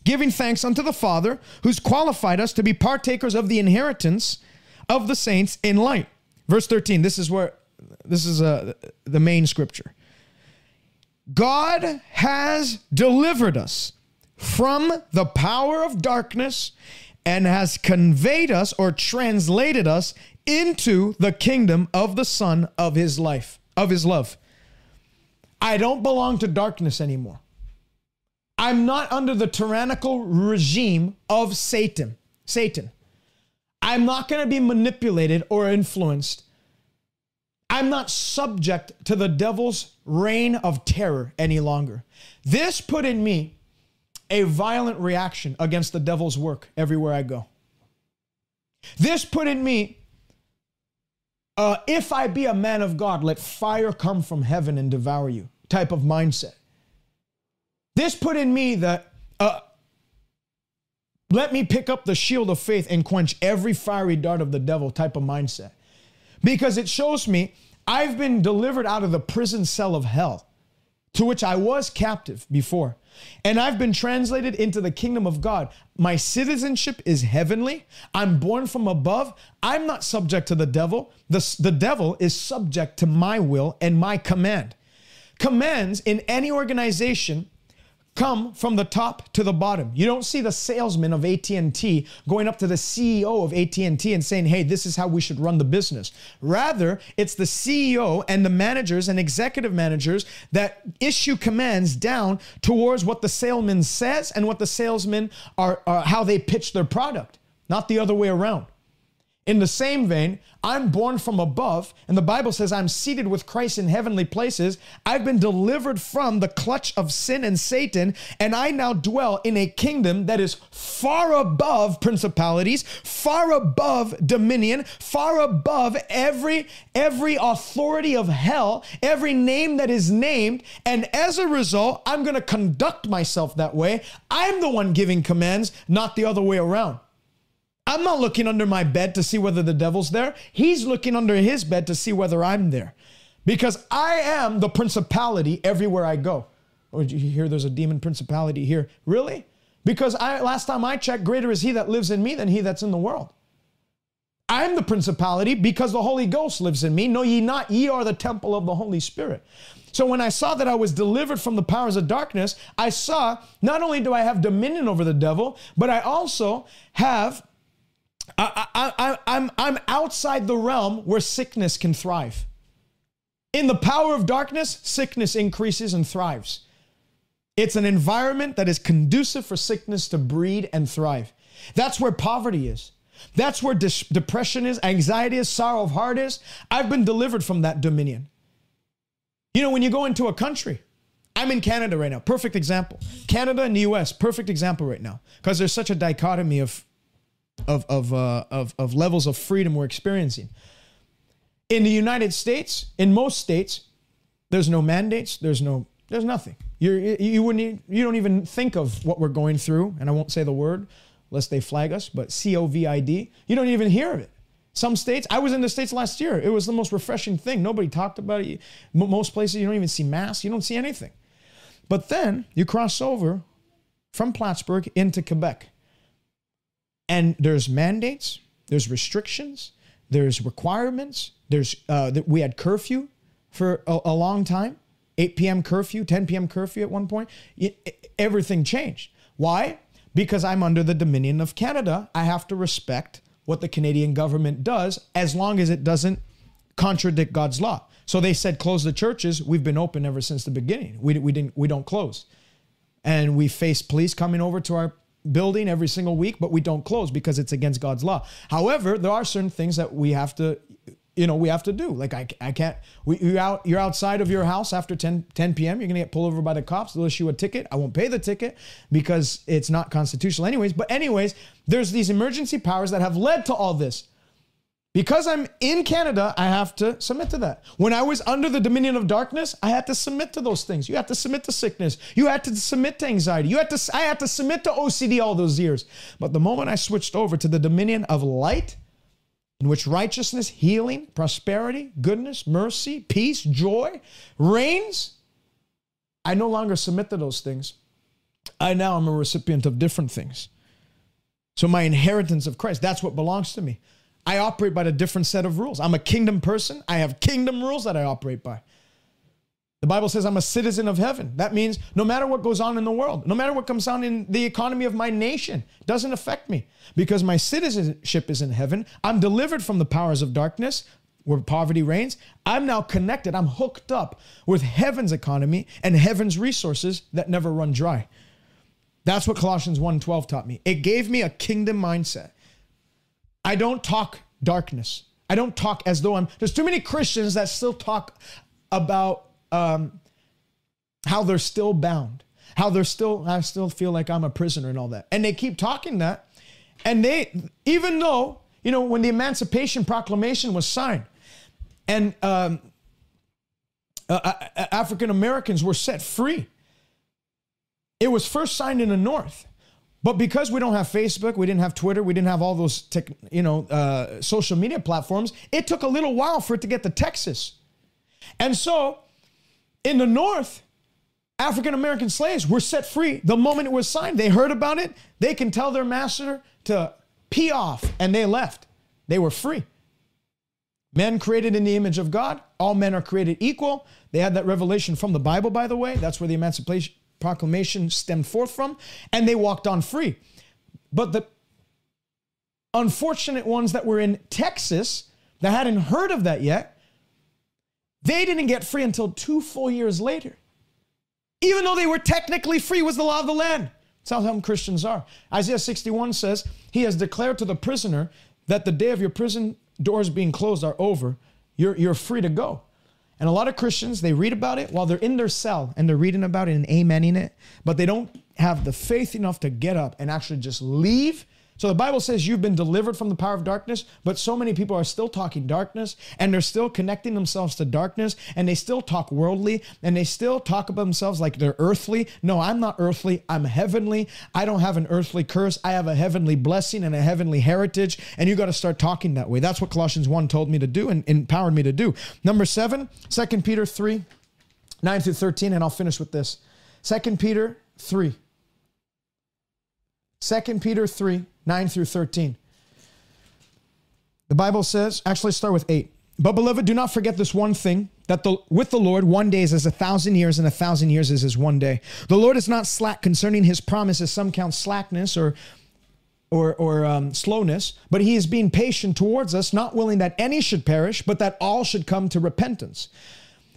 giving thanks unto the Father who's qualified us to be partakers of the inheritance of the saints in light. Verse 13. This is where this is uh, the main scripture. God has delivered us from the power of darkness and has conveyed us or translated us into the kingdom of the Son of his life, of his love. I don't belong to darkness anymore. I'm not under the tyrannical regime of Satan. Satan. I'm not going to be manipulated or influenced. I'm not subject to the devil's reign of terror any longer. This put in me a violent reaction against the devil's work everywhere I go. This put in me, uh, if I be a man of God, let fire come from heaven and devour you type of mindset. This put in me that, uh, let me pick up the shield of faith and quench every fiery dart of the devil type of mindset. Because it shows me I've been delivered out of the prison cell of hell to which I was captive before. And I've been translated into the kingdom of God. My citizenship is heavenly. I'm born from above. I'm not subject to the devil. The, the devil is subject to my will and my command. Commands in any organization come from the top to the bottom. You don't see the salesman of AT&T going up to the CEO of AT&T and saying, "Hey, this is how we should run the business." Rather, it's the CEO and the managers and executive managers that issue commands down towards what the salesman says and what the salesmen are, are how they pitch their product, not the other way around. In the same vein, I'm born from above, and the Bible says I'm seated with Christ in heavenly places. I've been delivered from the clutch of sin and Satan, and I now dwell in a kingdom that is far above principalities, far above dominion, far above every every authority of hell, every name that is named, and as a result, I'm going to conduct myself that way. I'm the one giving commands, not the other way around. I'm not looking under my bed to see whether the devil's there. He's looking under his bed to see whether I'm there. Because I am the principality everywhere I go. Or oh, you hear there's a demon principality here? Really? Because I last time I checked, greater is he that lives in me than he that's in the world. I'm the principality because the Holy Ghost lives in me. Know ye not, ye are the temple of the Holy Spirit. So when I saw that I was delivered from the powers of darkness, I saw not only do I have dominion over the devil, but I also have I, I, I, I'm, I'm outside the realm where sickness can thrive. In the power of darkness, sickness increases and thrives. It's an environment that is conducive for sickness to breed and thrive. That's where poverty is. That's where depression is, anxiety is, sorrow of heart is. I've been delivered from that dominion. You know, when you go into a country, I'm in Canada right now, perfect example. Canada and the US, perfect example right now, because there's such a dichotomy of of of, uh, of of levels of freedom we're experiencing. In the United States, in most states, there's no mandates. There's no there's nothing. You're, you wouldn't you don't even think of what we're going through, and I won't say the word lest they flag us, but COVID. You don't even hear of it. Some states, I was in the states last year. It was the most refreshing thing. Nobody talked about it. Most places, you don't even see masks. You don't see anything. But then you cross over from Plattsburgh into Quebec. And there's mandates, there's restrictions, there's requirements. There's uh, we had curfew for a, a, long time, 8 p.m. curfew, 10 p.m. curfew at one point. Everything changed. Why? Because I'm under the dominion of Canada. I have to respect what the Canadian government does as long as it doesn't contradict God's law. So they said close the churches. We've been open ever since the beginning. We, we didn't we don't close. And we face police coming over to our building every single week, but we don't close because it's against God's law. However, there are certain things that we have to, you know, we have to do. Like I, I can't, we, you're out, you're outside of your house after 10, 10 p.m. You're to get pulled over by the cops. They'll issue a ticket. I won't pay the ticket because it's not constitutional anyways. But anyways, there's these emergency powers that have led to all this. Because I'm in Canada, I have to submit to that. When I was under the dominion of darkness, I had to submit to those things. You had to submit to sickness. You had to submit to anxiety. You had to I had to submit to OCD all those years. But the moment I switched over to the dominion of light, in which righteousness, healing, prosperity, goodness, mercy, peace, joy reigns, I no longer submit to those things. I now am a recipient of different things. So my inheritance of Christ, that's what belongs to me. I operate by a different set of rules. I'm a kingdom person. I have kingdom rules that I operate by. The Bible says I'm a citizen of heaven. That means no matter what goes on in the world, no matter what comes on in the economy of my nation, doesn't affect me because my citizenship is in heaven. I'm delivered from the powers of darkness where poverty reigns. I'm now connected. I'm hooked up with heaven's economy and heaven's resources that never run dry. That's what Colossians 1:12 taught me. It gave me a kingdom mindset. I don't talk darkness. I don't talk as though I'm. There's too many Christians that still talk about um, how they're still bound, how they're still. I still feel like I'm a prisoner and all that, and they keep talking that, and they even though you know when the Emancipation Proclamation was signed, and um, uh, African Americans were set free. It was first signed in the North. But because we don't have Facebook, we didn't have Twitter, we didn't have all those tech, you know, uh, social media platforms, it took a little while for it to get to Texas. And so in the North, African American slaves were set free the moment it was signed. They heard about it. They can tell their master to pee off, and they left. They were free. Men created in the image of God, all men are created equal. They had that revelation from the Bible, by the way. That's where the Emancipation Proclamation stemmed forth from, and they walked on free. But the unfortunate ones that were in Texas that hadn't heard of that yet, they didn't get free until two full years later. Even though they were technically free, was the law of the land. That's how some Christians are. Isaiah 61 says, He has declared to the prisoner that the day of your prison doors being closed are over. You're, you're free to go. And a lot of Christians, they read about it while they're in their cell and they're reading about it and amening it, but they don't have the faith enough to get up and actually just leave so the Bible says you've been delivered from the power of darkness, but so many people are still talking darkness and they're still connecting themselves to darkness and they still talk worldly and they still talk about themselves like they're earthly. No, I'm not earthly. I'm heavenly. I don't have an earthly curse. I have a heavenly blessing and a heavenly heritage. And you got to start talking that way. That's what Colossians 1 told me to do and empowered me to do. Number seven, 2 Peter 3, 9 through 13. And I'll finish with this. 2 Peter 3. 2 Peter 3, 9 through 13. The Bible says, actually, start with 8. But beloved, do not forget this one thing that the, with the Lord, one day is as a thousand years, and a thousand years is as one day. The Lord is not slack concerning his promises. Some count slackness or or, or um, slowness, but he is being patient towards us, not willing that any should perish, but that all should come to repentance.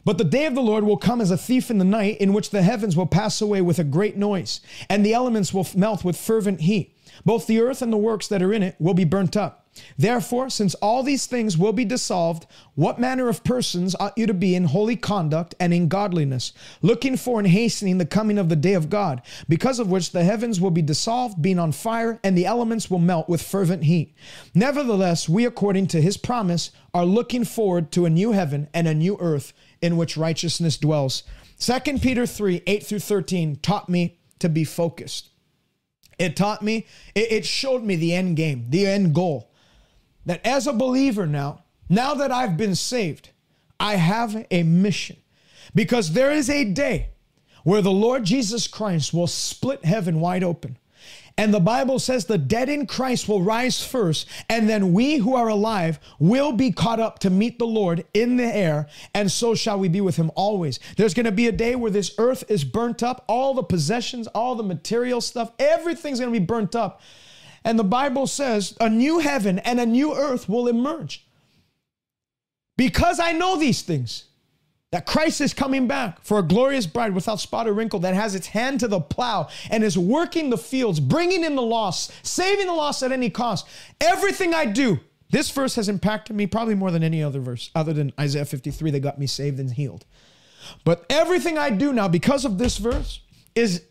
But the day of the Lord will come as a thief in the night, in which the heavens will pass away with a great noise, and the elements will melt with fervent heat. Both the earth and the works that are in it will be burnt up. Therefore, since all these things will be dissolved, what manner of persons ought you to be in holy conduct and in godliness, looking for and hastening the coming of the day of God, because of which the heavens will be dissolved, being on fire, and the elements will melt with fervent heat? Nevertheless, we, according to his promise, are looking forward to a new heaven and a new earth in which righteousness dwells. 2 Peter 3 8 through 13 taught me to be focused. It taught me, it, showed me the end game, the end goal. That as a believer now, now that I've been saved, I have a mission. Because there is a day where the Lord Jesus Christ will split heaven wide open. And the Bible says the dead in Christ will rise first, and then we who are alive will be caught up to meet the Lord in the air, and so shall we be with him always. There's going to be a day where this earth is burnt up, all the possessions, all the material stuff, everything's going to be burnt up. And the Bible says a new heaven and a new earth will emerge. Because I know these things, that Christ is coming back for a glorious bride without spot or wrinkle that has its hand to the plow and is working the fields, bringing in the lost, saving the lost at any cost. Everything I do, this verse has impacted me probably more than any other verse, other than Isaiah 53 that got me saved and healed. But everything I do now, because of this verse, is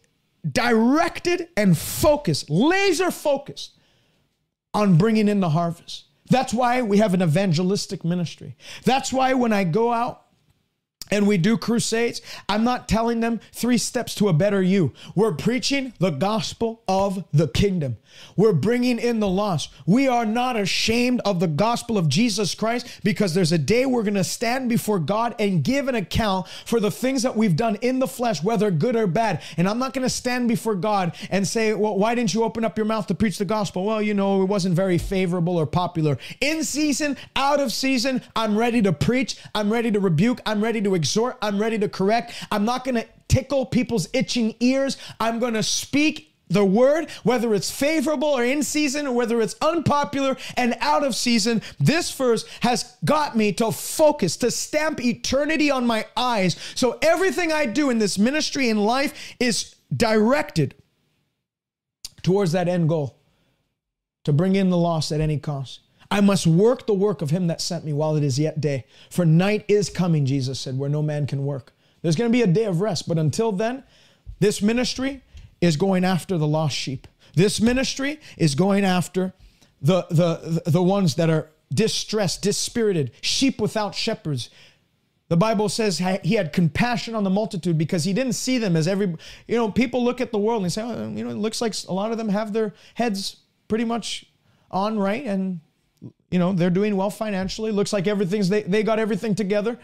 directed and focused, laser focused on bringing in the harvest. That's why we have an evangelistic ministry. That's why when I go out and we do crusades, I'm not telling them three steps to a better you. We're preaching the gospel of the kingdom. We're bringing in the lost. We are not ashamed of the gospel of Jesus Christ because there's a day we're going to stand before God and give an account for the things that we've done in the flesh, whether good or bad. And I'm not going to stand before God and say, well, why didn't you open up your mouth to preach the gospel? Well, you know, it wasn't very favorable or popular. In season, out of season, I'm ready to preach. I'm ready to rebuke. I'm ready to exhort. I'm ready to correct. I'm not going to tickle people's itching ears. I'm going to speak the word, whether it's favorable or in season, or whether it's unpopular and out of season, this verse has got me to focus, to stamp eternity on my eyes. So everything I do in this ministry in life is directed towards that end goal to bring in the lost at any cost. I must work the work of him that sent me while it is yet day. For night is coming, Jesus said, where no man can work. There's going to be a day of rest, but until then, this ministry is going after the lost sheep. This ministry is going after the, the, the ones that are distressed, dispirited, sheep without shepherds. The Bible says he had compassion on the multitude because he didn't see them as every, you know, people look at the world and say, oh, you know, it looks like a lot of them have their heads pretty much on right and, you know, they're doing well financially. Looks like everything's, they, they got everything together.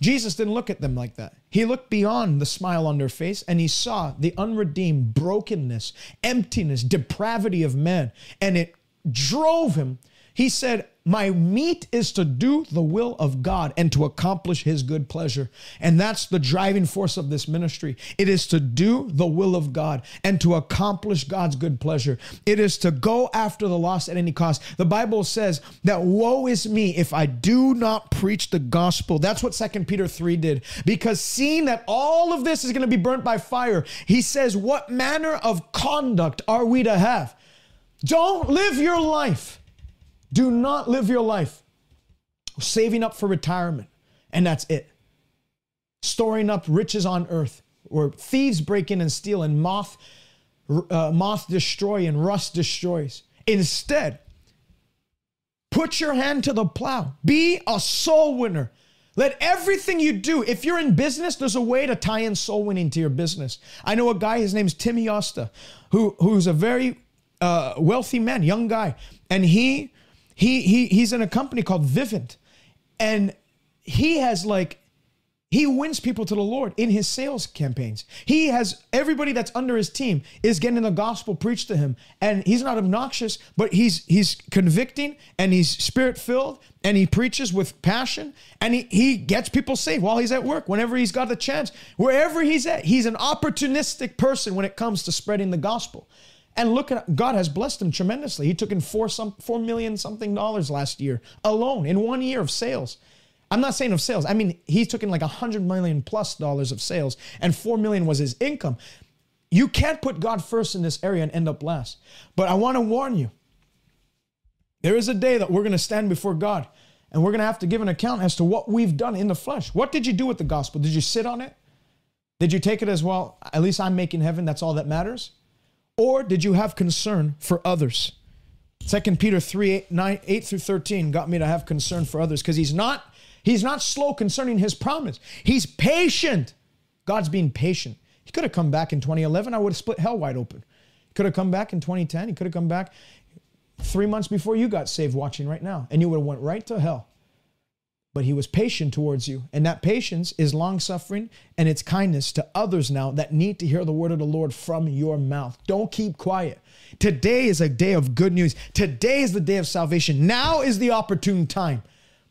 Jesus didn't look at them like that. He looked beyond the smile on their face and he saw the unredeemed brokenness, emptiness, depravity of man. And it drove him. He said, my meat is to do the will of God and to accomplish his good pleasure. And that's the driving force of this ministry. It is to do the will of God and to accomplish God's good pleasure. It is to go after the lost at any cost. The Bible says that woe is me if I do not preach the gospel. That's what Second Peter 3 did. Because seeing that all of this is going to be burnt by fire, he says, What manner of conduct are we to have? Don't live your life do not live your life saving up for retirement and that's it. Storing up riches on earth where thieves break in and steal and moth uh, moth destroy and rust destroys. Instead, put your hand to the plow. Be a soul winner. Let everything you do, if you're in business, there's a way to tie in soul winning to your business. I know a guy, his name's Timmy Yosta, who, who's a very uh, wealthy man, young guy, and he he he he's in a company called Vivint, and he has like he wins people to the Lord in his sales campaigns. He has everybody that's under his team is getting the gospel preached to him. And he's not obnoxious, but he's he's convicting and he's spirit filled and he preaches with passion and he, he gets people saved while he's at work, whenever he's got the chance, wherever he's at. He's an opportunistic person when it comes to spreading the gospel. And look at God has blessed him tremendously. He took in four some four million something dollars last year alone in one year of sales. I'm not saying of sales. I mean, he took in like a hundred million plus dollars of sales, and four million was his income. You can't put God first in this area and end up last. But I want to warn you. There is a day that we're going to stand before God and we're going to have to give an account as to what we've done in the flesh. What did you do with the gospel? Did you sit on it? Did you take it as well? At least I'm making heaven. That's all that matters. Or did you have concern for others? 2 Peter 3, 8, 9, 8 through 13 got me to have concern for others because he's not, he's not slow concerning his promise. He's patient. God's being patient. He could have come back in 2011. I would have split hell wide open. He could have come back in 2010. He could have come back three months before you got saved watching right now. And you would have went right to hell but he was patient towards you. And that patience is long suffering and it's kindness to others now that need to hear the word of the Lord from your mouth. Don't keep quiet. Today is a day of good news. Today is the day of salvation. Now is the opportune time.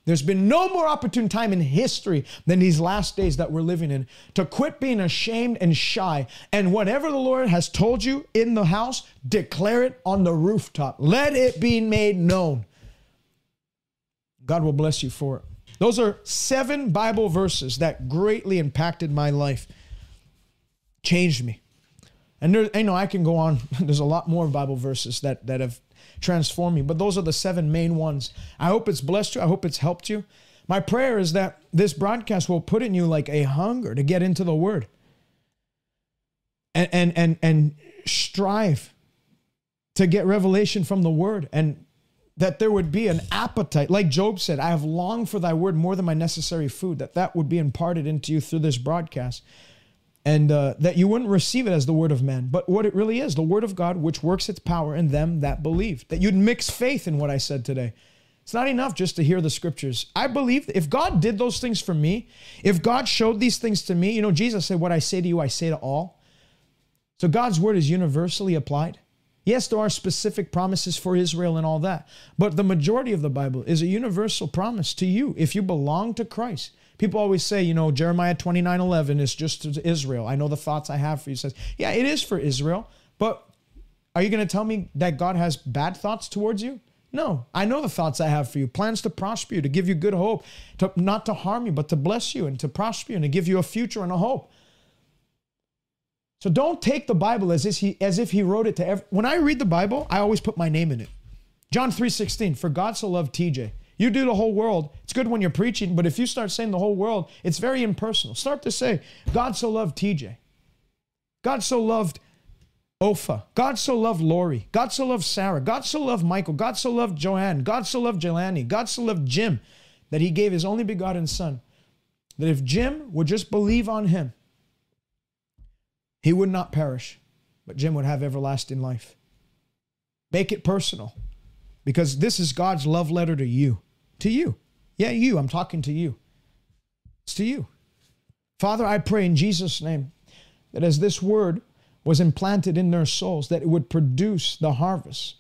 There's been no more opportune time in history than these last days that we're living in to quit being ashamed and shy. And whatever the Lord has told you in the house, declare it on the rooftop. Let it be made known. God will bless you for it. Those are seven Bible verses that greatly impacted my life, changed me. And there, you know, I can go on. There's a lot more Bible verses that that have transformed me, but those are the seven main ones. I hope it's blessed you. I hope it's helped you. My prayer is that this broadcast will put in you like a hunger to get into the Word, and and and and strive to get revelation from the Word and that there would be an appetite. Like job said i have longed for thy word more than my necessary food that that would be imparted into you through this broadcast and uh, that you wouldn't receive it as the word of man but what it really is the word of god which works its power in them that believe. That you'd mix faith in what i said today. It's not enough just to hear the scriptures. I believe if god did those things for me if god showed these things to me you know jesus said what i say to you i say to all. So god's word is universally applied Yes, there are specific promises for Israel and all that, but the majority of the Bible is a universal promise to you if you belong to Christ. People always say, you know, Jeremiah 29 11 is just to Israel. I know the thoughts I have for you. Says, yeah, it is for Israel, but are you going to tell me that God has bad thoughts towards you? No, I know the thoughts I have for you plans to prosper you, to give you good hope, to not to harm you, but to bless you and to prosper you and to give you a future and a hope. So don't take the Bible as if he, as if he wrote it to every. When I read the Bible, I always put my name in it. John 3:16, for God so loved TJ. You do the whole world. It's good when you're preaching, but if you start saying the whole world, it's very impersonal. Start to say, God so loved TJ. God so loved Opha. God so loved Lori. God so loved Sarah. God so loved Michael. God so loved Joanne. God so loved Jelani. God so loved Jim that he gave his only begotten son. That if Jim would just believe on him, he would not perish, but Jim would have everlasting life. Make it personal because this is God's love letter to you. To you. Yeah, you. I'm talking to you. It's to you. Father, I pray in Jesus' name that as this word was implanted in their souls, that it would produce the harvest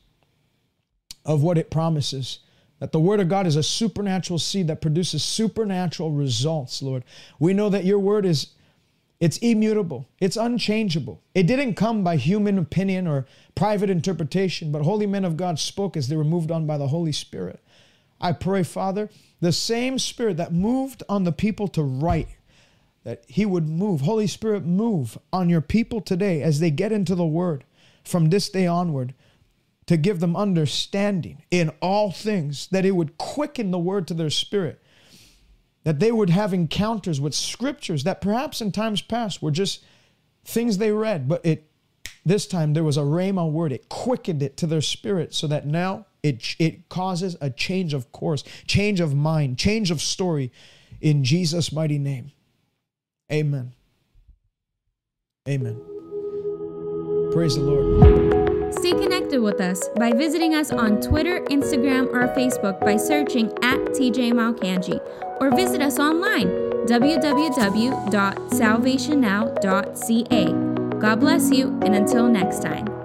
of what it promises. That the word of God is a supernatural seed that produces supernatural results, Lord. We know that your word is it's immutable. It's unchangeable. It didn't come by human opinion or private interpretation, but holy men of God spoke as they were moved on by the Holy Spirit. I pray, Father, the same Spirit that moved on the people to write, that He would move, Holy Spirit, move on your people today as they get into the Word from this day onward to give them understanding in all things, that it would quicken the Word to their spirit that they would have encounters with scriptures that perhaps in times past were just things they read, but it this time there was a rhema word. It quickened it to their spirit so that now it, it causes a change of course, change of mind, change of story in Jesus' mighty name. Amen. Amen. Praise the Lord. Stay connected with us by visiting us on Twitter, Instagram, or Facebook by searching at TJ Malcangi or visit us online www.salvationnow.ca. God bless you, and until next time.